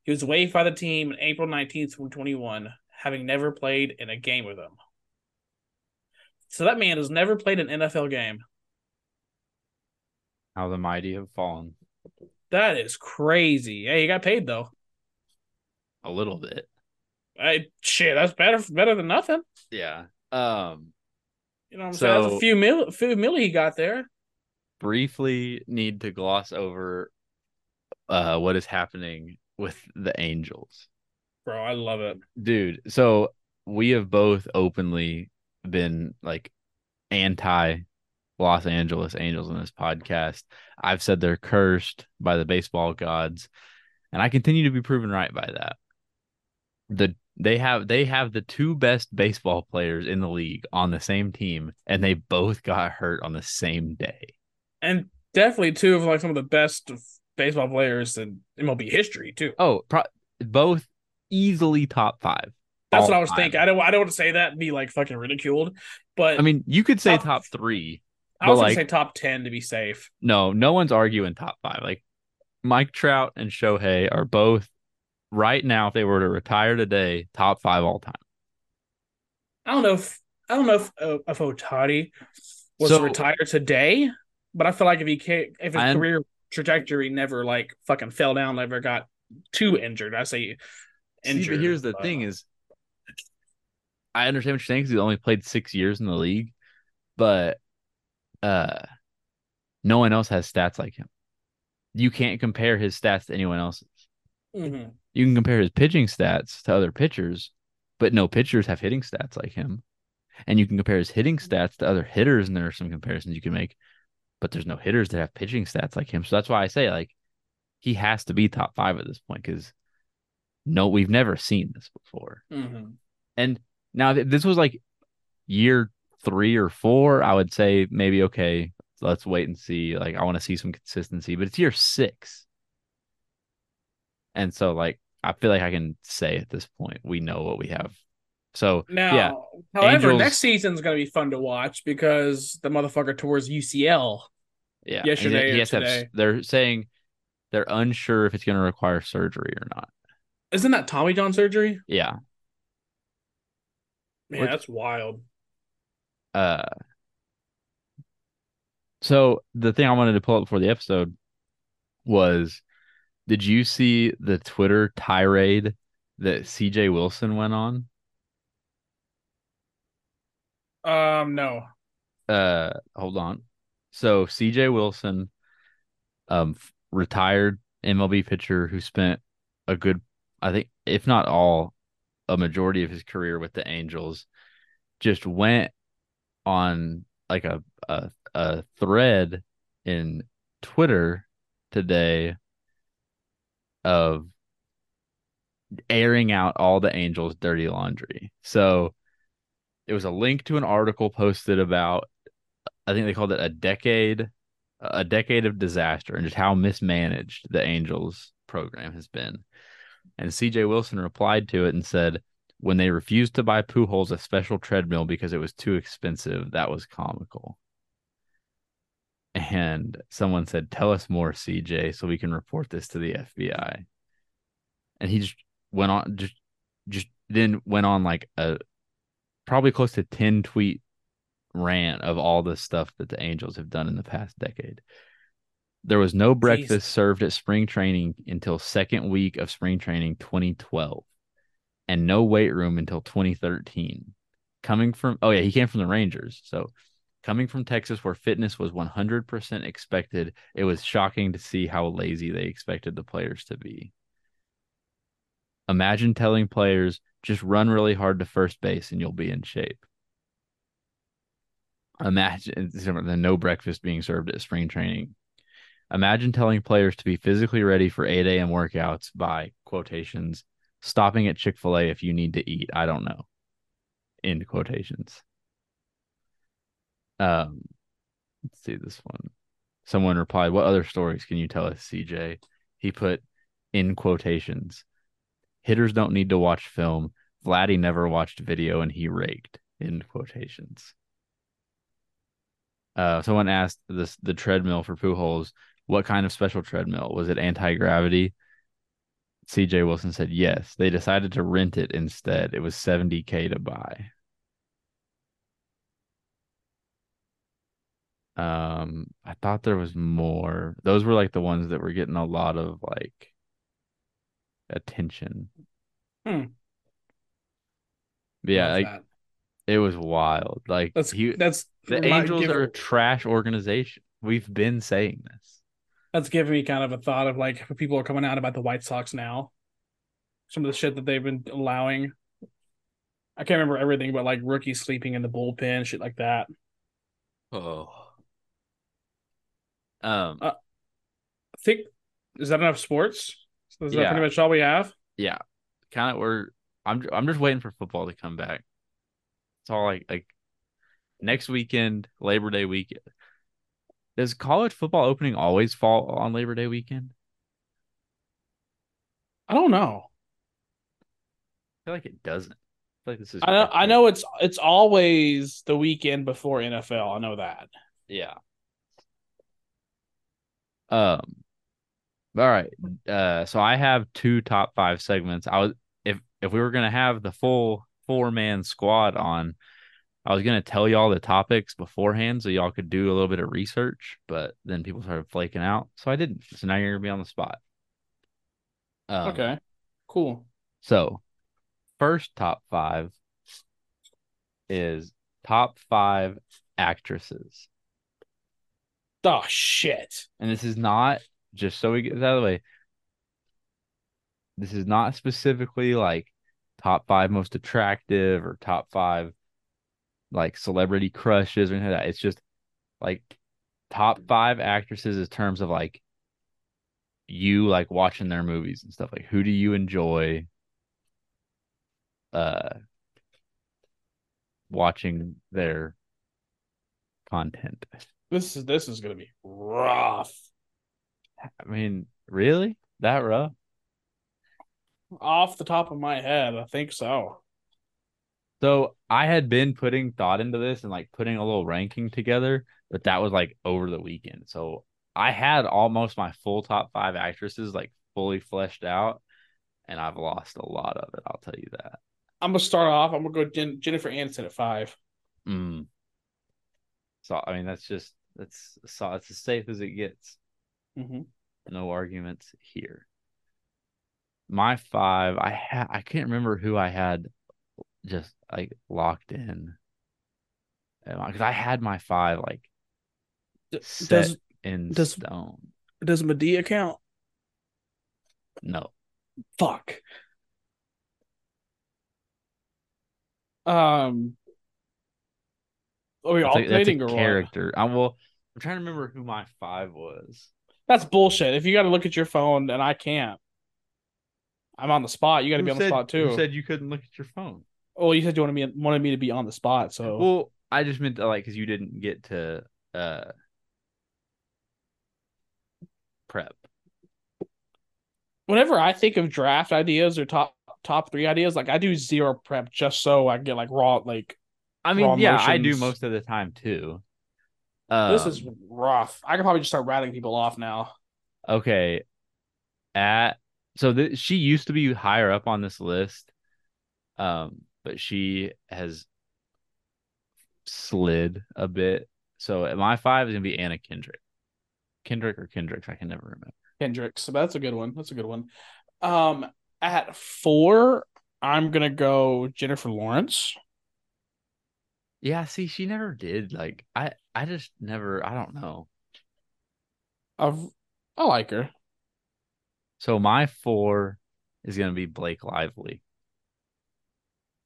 He was waived by the team on April 19th, 2021, having never played in a game with them. So that man has never played an NFL game. How the mighty have fallen. That is crazy. Hey, he got paid though. A little bit. Hey, shit, that's better better than nothing. Yeah. Um You know what I'm saying? That's So- a few mil, few milli he got there. briefly need to gloss over uh what is happening with the Angels. Bro, I love it. Dude, so we have both openly been like anti Los Angeles Angels in this podcast. I've said they're cursed by the baseball gods, and I continue to be proven right by that. The they have they have the two best baseball players in the league on the same team, and they both got hurt on the same day. And definitely two of like some of the best baseball players in MLB history too. Oh, pro- both easily top five. That's what I was time. thinking. I don't I don't want to say that and be like fucking ridiculed, but I mean, you could say Top- top three. I was but, gonna say top ten to be safe. No, no one's arguing top five. Like Mike Trout and Shohei are both right now. If they were to retire today, top five all time. I don't know if I don't know if uh, if Ohtani was So- to retire today, but I feel like if he ca if his I un- career trajectory never like fucking fell down, never got too injured. I say See, injured. but here's the uh, thing: is I understand what you're saying because he only played six years in the league, but uh, no one else has stats like him. You can't compare his stats to anyone else's. mhm. You can compare his pitching stats to other pitchers, but no pitchers have hitting stats like him. And you can compare his hitting stats to other hitters, and there are some comparisons you can make, but there's no hitters that have pitching stats like him. So that's why I say like he has to be top five at this point because no, we've never seen this before. Mhm. And now this was like year three or four, I would say maybe okay, let's wait and see. Like I want to see some consistency, but it's year six. And so like I feel like I can say at this point we know what we have. So Now, yeah, however, Angels- next season's gonna be fun to watch because the motherfucker towards UCL. yeah. Yesterday he, he have- they're saying they're unsure if it's going to require surgery or not. Isn't that Tommy John surgery? Yeah. Man, Which- that's wild. Uh, so the thing I wanted to pull up before the episode was, did you see the Twitter tirade that CJ Wilson went on? Um, no. Uh, hold on. So CJ Wilson, um, retired MLB pitcher who spent a good, I think, if not all, a majority of his career with the Angels, just went on like a a, a thread in Twitter today of airing out all the Angels' dirty laundry. So it was a link to an article posted about I think they called it a decade a decade of disaster and just how mismanaged the Angels program has been. And CJ Wilson replied to it and said, when they refused to buy Pujols a special treadmill because it was too expensive, that was comical. And someone said, Tell us more, CJ, so we can report this to the FBI. And he just went on just just then went on like a probably close to 10 tweet rant of all the stuff that the Angels have done in the past decade. There was no breakfast Jesus. served at spring training until second week of spring training 2012 and no weight room until 2013. Coming from oh yeah, he came from the Rangers. So Coming from Texas, where fitness was 100% expected, it was shocking to see how lazy they expected the players to be. Imagine telling players just run really hard to first base and you'll be in shape. Imagine the no breakfast being served at spring training. Imagine telling players to be physically ready for 8 a.m. workouts by quotations, stopping at Chick fil A if you need to eat. I don't know. End quotations. Um, let's see this one. Someone replied, What other stories can you tell us, CJ? He put in quotations. Hitters don't need to watch film. Vladdy never watched video and he raked. End quotations. Uh, someone asked this the treadmill for Pujols, what kind of special treadmill? Was it anti gravity? CJ Wilson said yes. They decided to rent it instead. It was 70K to buy. Um, I thought there was more. Those were like the ones that were getting a lot of like attention. Hmm. Yeah, like that. it was wild. Like that's he, that's the Angels give- are a trash organization. We've been saying this. that's giving me kind of a thought of like people are coming out about the White Sox now. Some of the shit that they've been allowing. I can't remember everything, but like rookies sleeping in the bullpen, shit like that. Oh. Um. I think is that enough sports? Is that Yeah. pretty much all we have? yeah, kind of. We're. I'm. I'm just waiting for football to come back. It's all like like next weekend, Labor Day weekend. Does college football opening always fall on Labor Day weekend? I don't know. I feel like it doesn't. I feel like this is. I know I know it's it's always the weekend before NFL. I know that. Yeah. Um. All right. Uh. So I have two top five segments. I was if if we were gonna have the full four man squad on, I was gonna tell y'all the topics beforehand so y'all could do a little bit of research, but then people started flaking out, so I didn't. So now you're gonna be on the spot. Um, okay. Cool. So, first top five is top five actresses. Oh shit. And this is not just so we get this out of the way. This is not specifically like top five most attractive or top five like celebrity crushes or anything like that. It's just like top five actresses in terms of like you like watching their movies and stuff. Like who do you enjoy uh watching their content? This is this is gonna be rough. I mean, really? That rough? Off the top of my head, I think so. So I had been putting thought into this and like putting a little ranking together, but that was like over the weekend. So I had almost my full top five actresses like fully fleshed out, and I've lost a lot of it. I'll tell you that. I'm gonna start off. I'm gonna go Jen- Jennifer Aniston at five. Mm. So I mean, that's just that's so it's as safe as it gets. Mm-hmm. No arguments here. My five, I had I can't remember who I had just like locked in. Because I had my five like set Does in does- stone. does Madea count? No. Fuck. Um. Are we That's a, that's a alternating or what? character. I will I'm trying to remember who my five was. That's bullshit. If you got to look at your phone and I can't, I'm on the spot. You got to be on the spot too. Who said you couldn't look at your phone? oh, you said you wanted me wanted me to be on the spot. So Well, I just meant to, like because you didn't get to uh prep. whenever I think of draft ideas or top top three ideas, like I do zero prep just so I can get like raw. Like I mean, Raw yeah, I do most of the time too. Um, this is rough. I could probably just start rattling people off now. okay. At so th- she used to be higher up on this list, um, but she has slid a bit. So at my five is gonna be Anna Kendrick, Kendrick or Kendricks. I can never remember. Kendricks. So that's a good one. That's a good one. Um, at four, I'm gonna go Jennifer Lawrence. Yeah, see, she never did. Like, I, I just never. I don't know. I've, I like her. So my four is gonna be Blake Lively.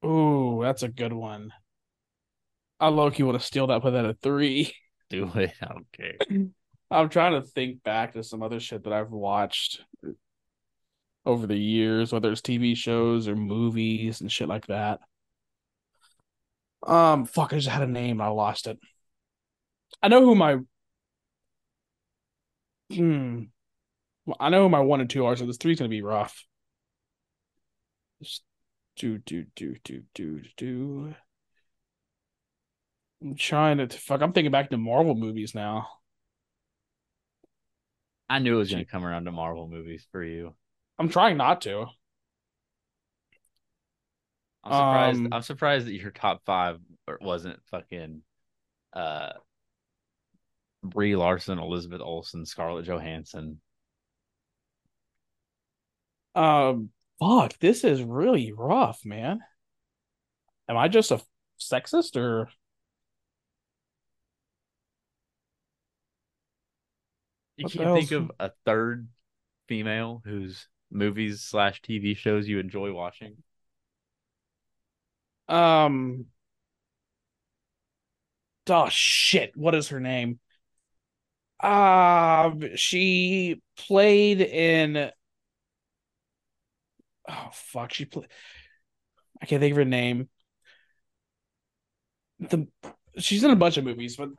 Ooh, that's a good one. I low key want to steal that, put that at three. [LAUGHS] Do it. I don't care. I'm trying to think back to some other shit that I've watched over the years, whether it's TV shows or movies and shit like that. Um, fuck, I just had a name and I lost it. I know who my hmm. Well, I know who my one and two are, so this three's gonna be rough. Just do do do do do do. I'm trying to fuck. I'm thinking back to Marvel movies now. I knew it was gonna come around to Marvel movies for you. I'm trying not to. I'm surprised. Um, I'm surprised that your top five wasn't fucking uh Brie Larson, Elizabeth Olsen, Scarlett Johansson. Um, fuck, this is really rough, man. Am I just a sexist or You What can't think of a third female whose movies slash TV shows you enjoy watching. Um oh shit, what is her name? Um, she played in oh fuck, she played I can't think of her name. The she's in a bunch of movies, but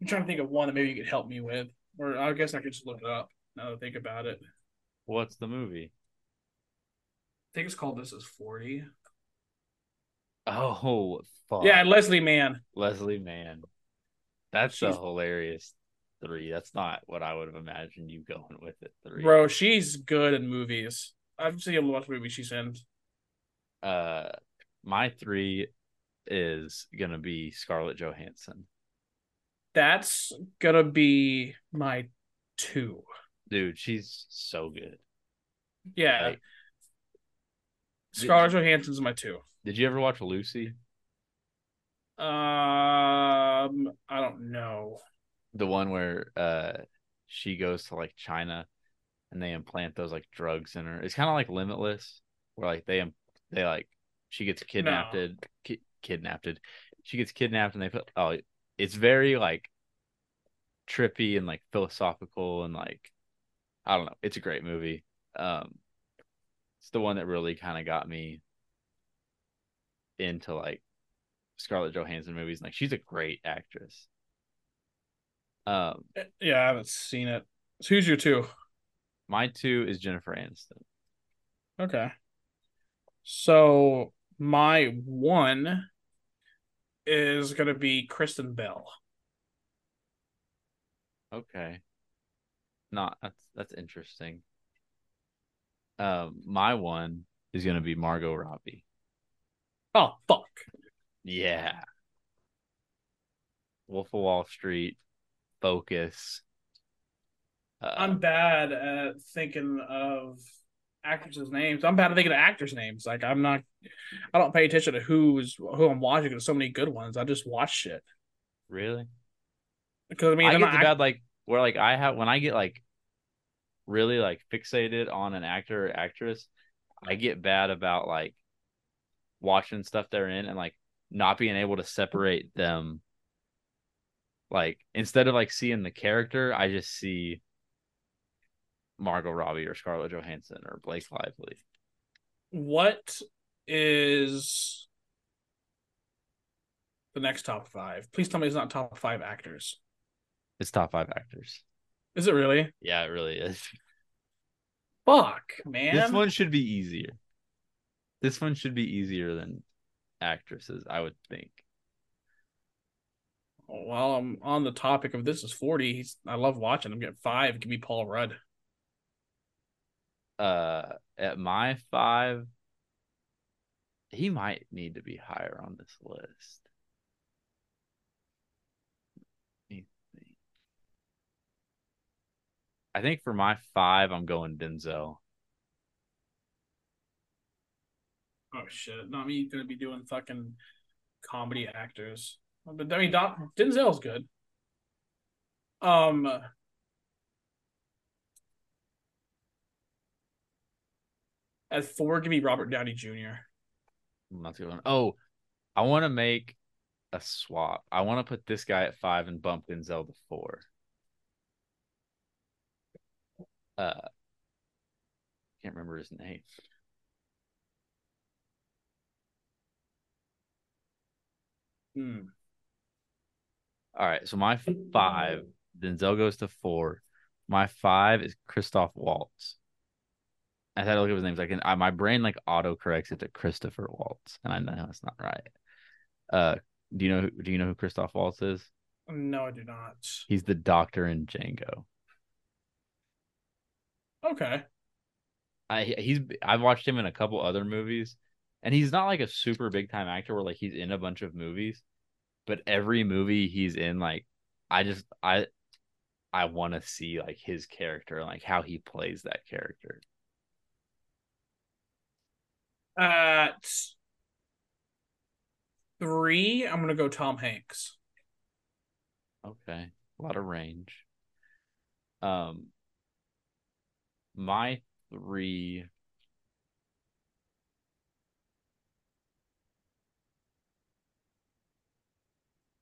I'm trying to think of one that maybe you could help me with. Or I guess I could just look it up now that I think about it. What's the movie? I think it's called This Is 40. Oh, fuck. Yeah, Leslie Mann. Leslie Mann. That's She's- a hilarious three. That's not what I would have imagined you going with it. Three. Bro, she's good in movies. I've seen a lot of movies she's in. Uh, my three is gonna be Scarlett Johansson. That's gonna be my two. Dude, she's so good. Yeah. Like, Scarlett Johansson's my two. Did you ever watch Lucy? Um, I don't know. The one where uh she goes to like China and they implant those like drugs in her. It's kind of like Limitless, where like they they like she gets kidnapped. Ki- kidnapped. She gets kidnapped and they put oh, it's very like trippy and like philosophical and like I don't know. It's a great movie. Um, it's the one that really kind of got me into like Scarlett Johansson movies. Like she's a great actress. Um, Yeah, I haven't seen it. So who's your two? my two is Jennifer Aniston. Okay. So my one is gonna be Kristen Bell. Okay. Not that's that's interesting. Um, my one is gonna be Margot Robbie. Oh fuck. Yeah. Wolf of Wall Street, Focus. Uh, I'm bad at thinking of actresses' names. I'm bad at thinking of actors' names. Like I'm not I don't pay attention to who's who I'm watching. There's so many good ones. I just watch shit. really? Because I mean I get not the act- bad like where like I have when I get like really like fixated on an actor or actress, I get bad about like watching stuff they're in and like not being able to separate them. Like instead of like seeing the character, I just see Margot Robbie or Scarlett Johansson or Blake Lively. what is the next top five? Please tell me it's not top five actors. It's top five actors. Is it really? Yeah, it really is. [LAUGHS] Fuck, man. This one should be easier. This one should be easier than actresses, I would think. While I'm on the topic of this is 40, he's I love watching him get five. Give me Paul Rudd. uh at my five he might need to be higher on this list Let me think. i think for my five i'm going denzel Oh shit! Not me gonna be doing fucking comedy actors. But I mean, Doc, Denzel's good. Um, at four, give me Robert Downey Jr. A good one. Oh, I want to make a swap. I want to put this guy at five and bump Denzel to four. Uh, can't remember his name. Hmm. All right, so my five, Denzel goes to four. My five is Christoph Waltz. I had to look up his names. Like, I, my brain like auto corrects it to Christopher Waltz, and I know that's not right. Uh, do you know? who- Do you know who Christoph Waltz is? No, I do not. He's the doctor in Django. Okay. I he's I've watched him in a couple other movies, and he's not like a super big time actor where like he's in a bunch of movies, but every movie he's in, like I just I I want to see like his character, like how he plays that character. At three, I'm gonna go Tom Hanks. Okay, a lot of range. Um, my three.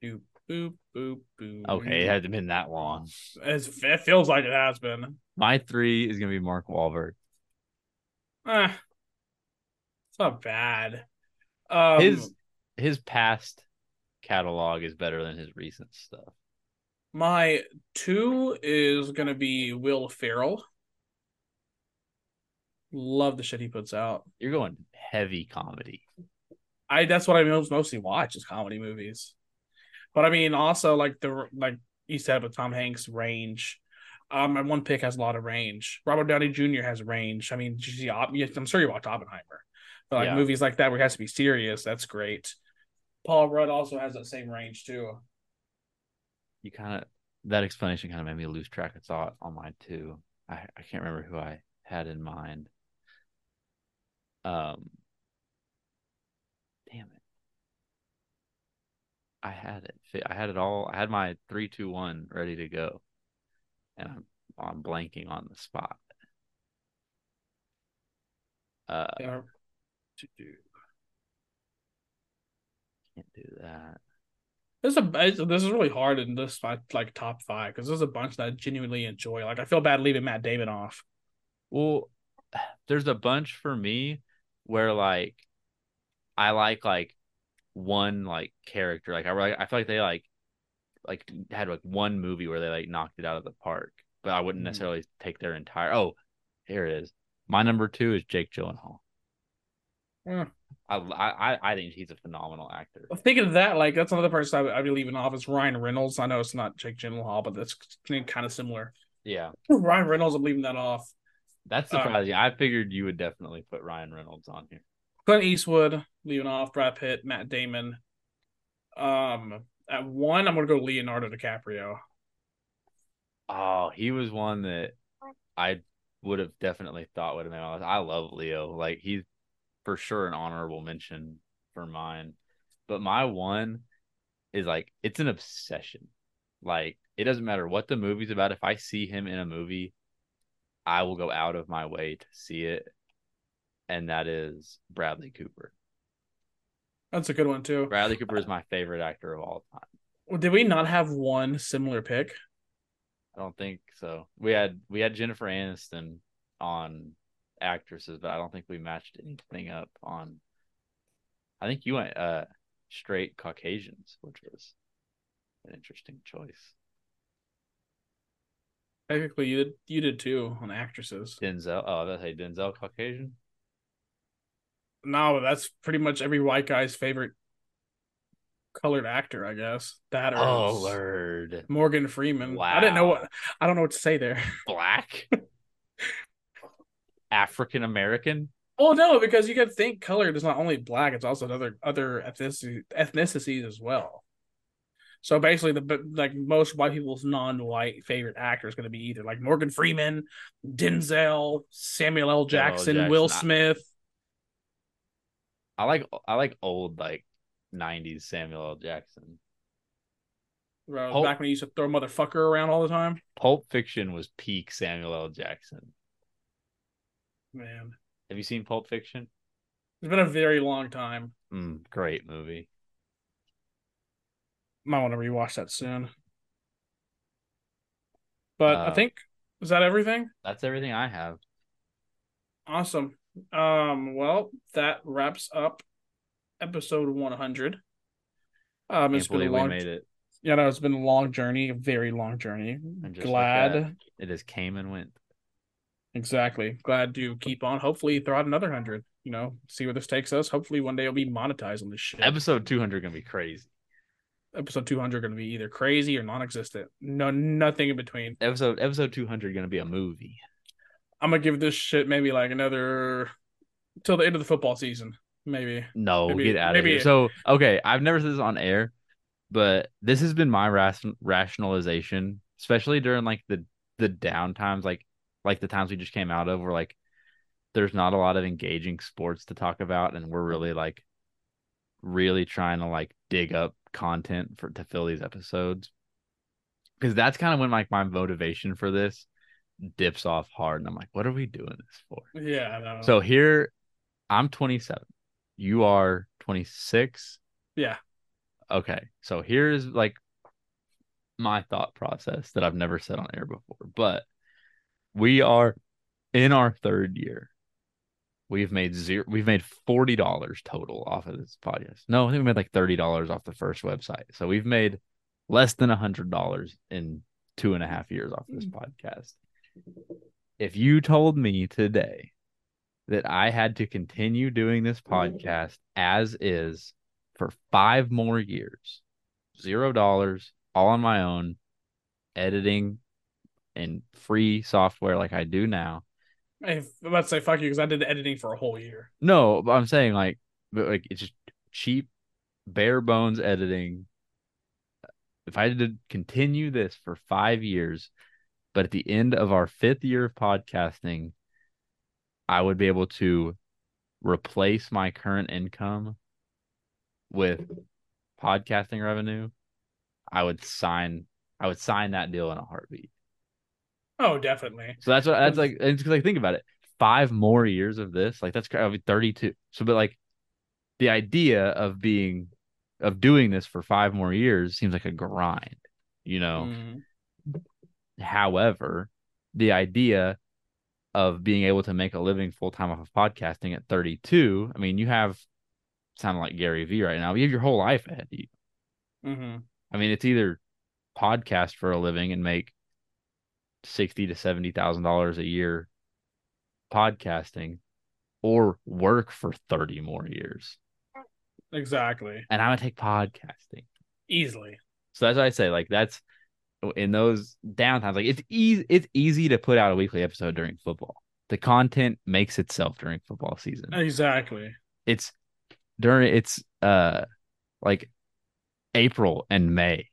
Boop boop boop boop. Okay, it hasn't been that long. It's, it feels like it has been. My three is gonna be Mark Wahlberg. Eh, it's not bad. Um, His his past catalog is better than his recent stuff. my two is gonna be Will Ferrell. Love the shit he puts out. You're going heavy comedy. I that's what I mostly watch is comedy movies. But I mean, also like the like you said with Tom Hanks range. Um, and one pick has a lot of range. Robert Downey Jr. has range. I mean, you see, I'm sure you watched Oppenheimer, but like Yeah. movies like that where he has to be serious, that's great. Paul Rudd also has that same range too. You kind of that explanation kind of made me lose track of thought on mine too. I I can't remember who I had in mind. Um, damn it. I had it. I had it all. I had my three, two, one ready to go, and I'm I'm blanking on the spot. Uh, Yeah. can't do that. This is a this is really hard in this like top five because there's a bunch that I genuinely enjoy. Like I feel bad leaving Matt Damon off. Well, [SIGHS] there's a bunch for me where like I like like one like character. Like I really, I feel like they like like had like one movie where they like knocked it out of the park, but I wouldn't Mhm. necessarily take their entire. Oh, here it is. My number two is Jake Gyllenhaal. Hmm. I, I I think he's a phenomenal actor. Thinking of that, like that's another person I, I'd be leaving off is Ryan Reynolds. I know it's not Jake Gyllenhaal, but that's kind of similar. Yeah, Ryan Reynolds, I'm leaving that off. that's Uh, surprising. I figured you would definitely put Ryan Reynolds on here. Clint Eastwood, leaving off Brad Pitt, Matt Damon. Um, at one, I'm gonna go Leonardo DiCaprio. Oh, he was one that I would have definitely thought would have list. I love Leo. Like he's for sure an honorable mention for mine. But my one is like it's an obsession. Like it doesn't matter what the movie's about. If I see him in a movie, I will go out of my way to see it. And that is Bradley Cooper. That's a good one too. Bradley Cooper is my favorite actor of all time. Did we not have one similar pick? I don't think so. We had we had Jennifer Aniston on actresses, but I don't think we matched anything up on. I think you went uh straight Caucasians, which was an interesting choice. Technically, you did. You did too on actresses. Denzel. Oh, that's hey Denzel Caucasian. No, that's pretty much every white guy's favorite colored actor, I guess. That or Oh Lord, Morgan Freeman. I didn't know what. I don't know what to say there. black, [LAUGHS] African American. Well, no, because you to think colored is not only black; it's also other other ethnicity, ethnicities as well. So basically, the like most white people's non-white favorite actor is going to be either like Morgan Freeman, Denzel, Samuel L. Jackson, Jackson. Will Smith. I like I like old like '90s Samuel L. Jackson. Bro, Pulp- back when he used to throw motherfucker around all the time. Pulp Fiction was peak Samuel L. Jackson. Man, Have you seen Pulp Fiction? it's been a very long time. Mm, great movie. Might want to rewatch that soon. But I Uh, think is that everything? That's everything I have. Awesome. Um, well, that wraps up episode 100. Um, it's been a believe we long, made it. yeah, no, it's been a long journey, a very long journey. And just Glad, that, it just came and went. exactly. Glad to keep on. Hopefully, throw out another hundred. You know, see where this takes us. Hopefully, one day it'll be monetized on this shit. Episode 200 gonna be crazy. episode 200 going to be either crazy or non-existent. No, nothing in between. Episode episode 200 gonna be a movie. I'm gonna give this shit maybe like another till the end of the football season, maybe. No, Maybe- get out of maybe- here. So, okay, I've never said this on air, but this has been my ration- rationalization, especially during like the the down times, like like the times we just came out of, where like there's not a lot of engaging sports to talk about, and we're really like really trying to like dig up content for to fill these episodes. Because that's kind of when like my motivation for this dips off hard, and I'm like, what are we doing this for? Yeah, I know. So here, I'm 27. You are 26. yeah, Okay. So here's like my thought process that I've never said on air before, but we are in our third year. We've made zero. We've made forty dollars total off of this podcast. No, I think we made like thirty dollars off the first website. So we've made less than a hundred dollars in two and a half years off this mm. podcast. If you told me today that I had to continue doing this podcast as is for five more years, zero dollars, all on my own, editing and free software like I do now. I'm about to say fuck you because I did the editing for a whole year. No, but I'm saying like, but like it's just cheap, bare bones editing. If I had to continue this for five years, but at the end of our fifth year of podcasting, I would be able to replace my current income with podcasting revenue. I would sign. I would sign that deal in a heartbeat. Oh, definitely. So that's what that's like. It's because like think about it. Five more years of this, like that's I'll be thirty-two. So, but like the idea of being of doing this for five more years seems like a grind, you know. Mhm. However, the idea of being able to make a living full time off of podcasting at thirty-two, I mean, you have sounding like Gary Vee right now. You have your whole life ahead of you. Mhm. I mean, it's either podcast for a living and make sixty to seventy thousand dollars a year podcasting, or work for thirty more years. Exactly. And I'm gonna take podcasting. Easily. So that's why I say like that's in those downtimes. Like it's easy. It's easy to put out a weekly episode during football. The content makes itself during football season. Exactly. It's during it's uh like April and May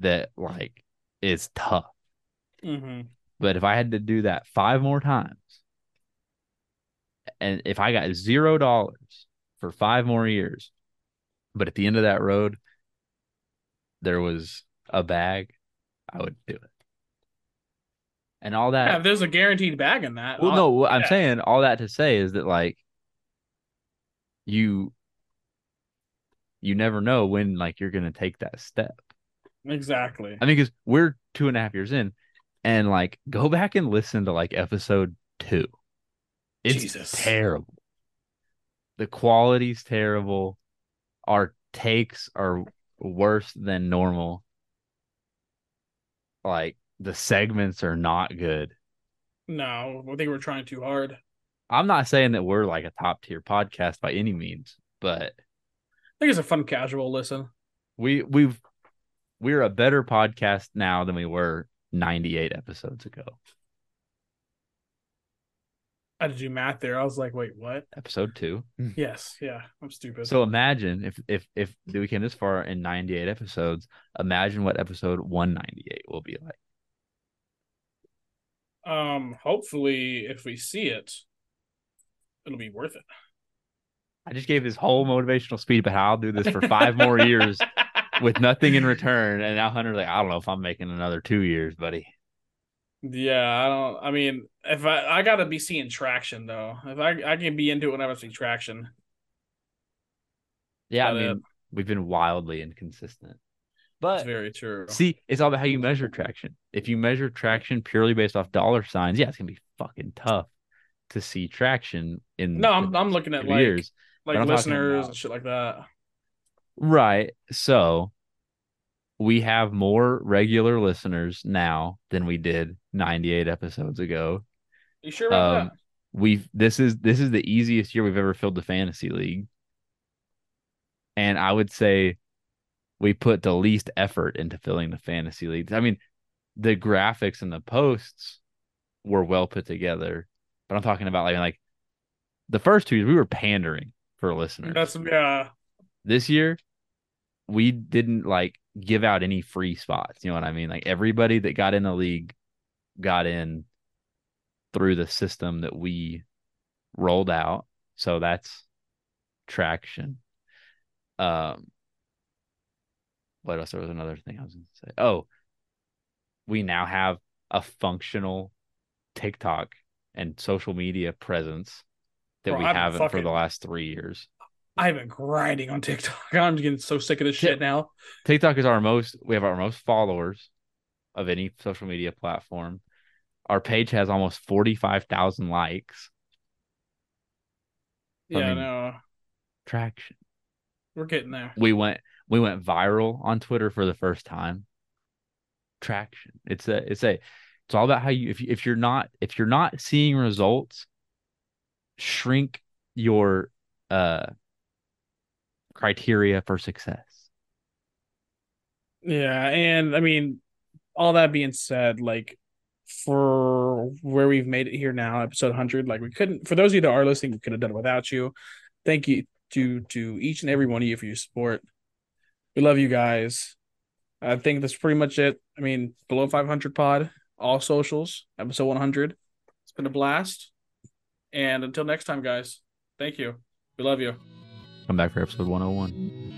that like is tough. hmm But if I had to do that five more times, and if I got zero dollars for five more years, but at the end of that road, there was a bag, I would do it. And all that. Yeah, if there's a guaranteed bag in that. well, I'll- no, what I'm saying all that to say is that like you you never know when like you're gonna take that step. Exactly. I mean, because we're two and a half years in, and like go back and listen to like episode two. It's Jesus. terrible. The quality's terrible. Our takes are worse than normal. Like the segments are not good. No, I think we're trying too hard. I'm not saying that we're like a top tier podcast by any means, but I think it's a fun casual listen. we we've we're a better podcast now than we were 98 episodes ago. I had to do math there. I was like, wait, what? Episode two. Yes, yeah. I'm stupid. So imagine if if if we came this far in 98 episodes, imagine what episode 198 will be like. um hopefully if we see it, it'll be worth it. I just gave this whole motivational speech about how I'll do this for five more years [LAUGHS] with nothing in return. And now Hunter's like, I don't know if I'm making another two years, buddy. Yeah, I don't. I mean, if I I gotta be seeing traction though. If I I can be into it whenever I see traction. Yeah, I But, uh, mean, we've been wildly inconsistent. But very true. see, it's all about how you measure traction. If you measure traction purely based off dollar signs, yeah, it's gonna be fucking tough to see traction in No, I'm I'm looking at like years. like listeners and shit like that. Right. So we have more regular listeners now than we did 98 episodes ago. You sure about Um, we've this is this is the easiest year we've ever filled the fantasy league. And I would say we put the least effort into filling the fantasy leagues. I mean, the graphics and the posts were well put together, but I'm talking about like like the first two years we were pandering for listeners that? That's yeah. this year we didn't like give out any free spots you know what i mean? Like everybody that got in the league got in through the system that we rolled out so that's traction. Um what else? There was another thing i was going to say. Oh we now have a functional tiktok and social media presence that Bro, we I've haven't for the last three years I've been grinding on TikTok. [LAUGHS] I'm getting so sick of this shit now. TikTok is our most we have our most followers of any social media platform. Our page has almost 45,000 likes. I Yeah, mean- no, Traction. we're getting there. We went we went viral on Twitter for the first time. Traction. It's a it's a it's all about how you if you, if you're not if you're not seeing results shrink your uh criteria for success. Yeah, and I mean, all that being said, like for where we've made it here now, episode 100, like we couldn't, for those of you that are listening, we could have done it without you. Thank you to to each and every one of you for your support. We love you guys. I think that's pretty much it. I mean, below 500 pod, all socials, episode 100. It's been a blast. And until next time, guys, thank you. We love you. Come back for episode 101.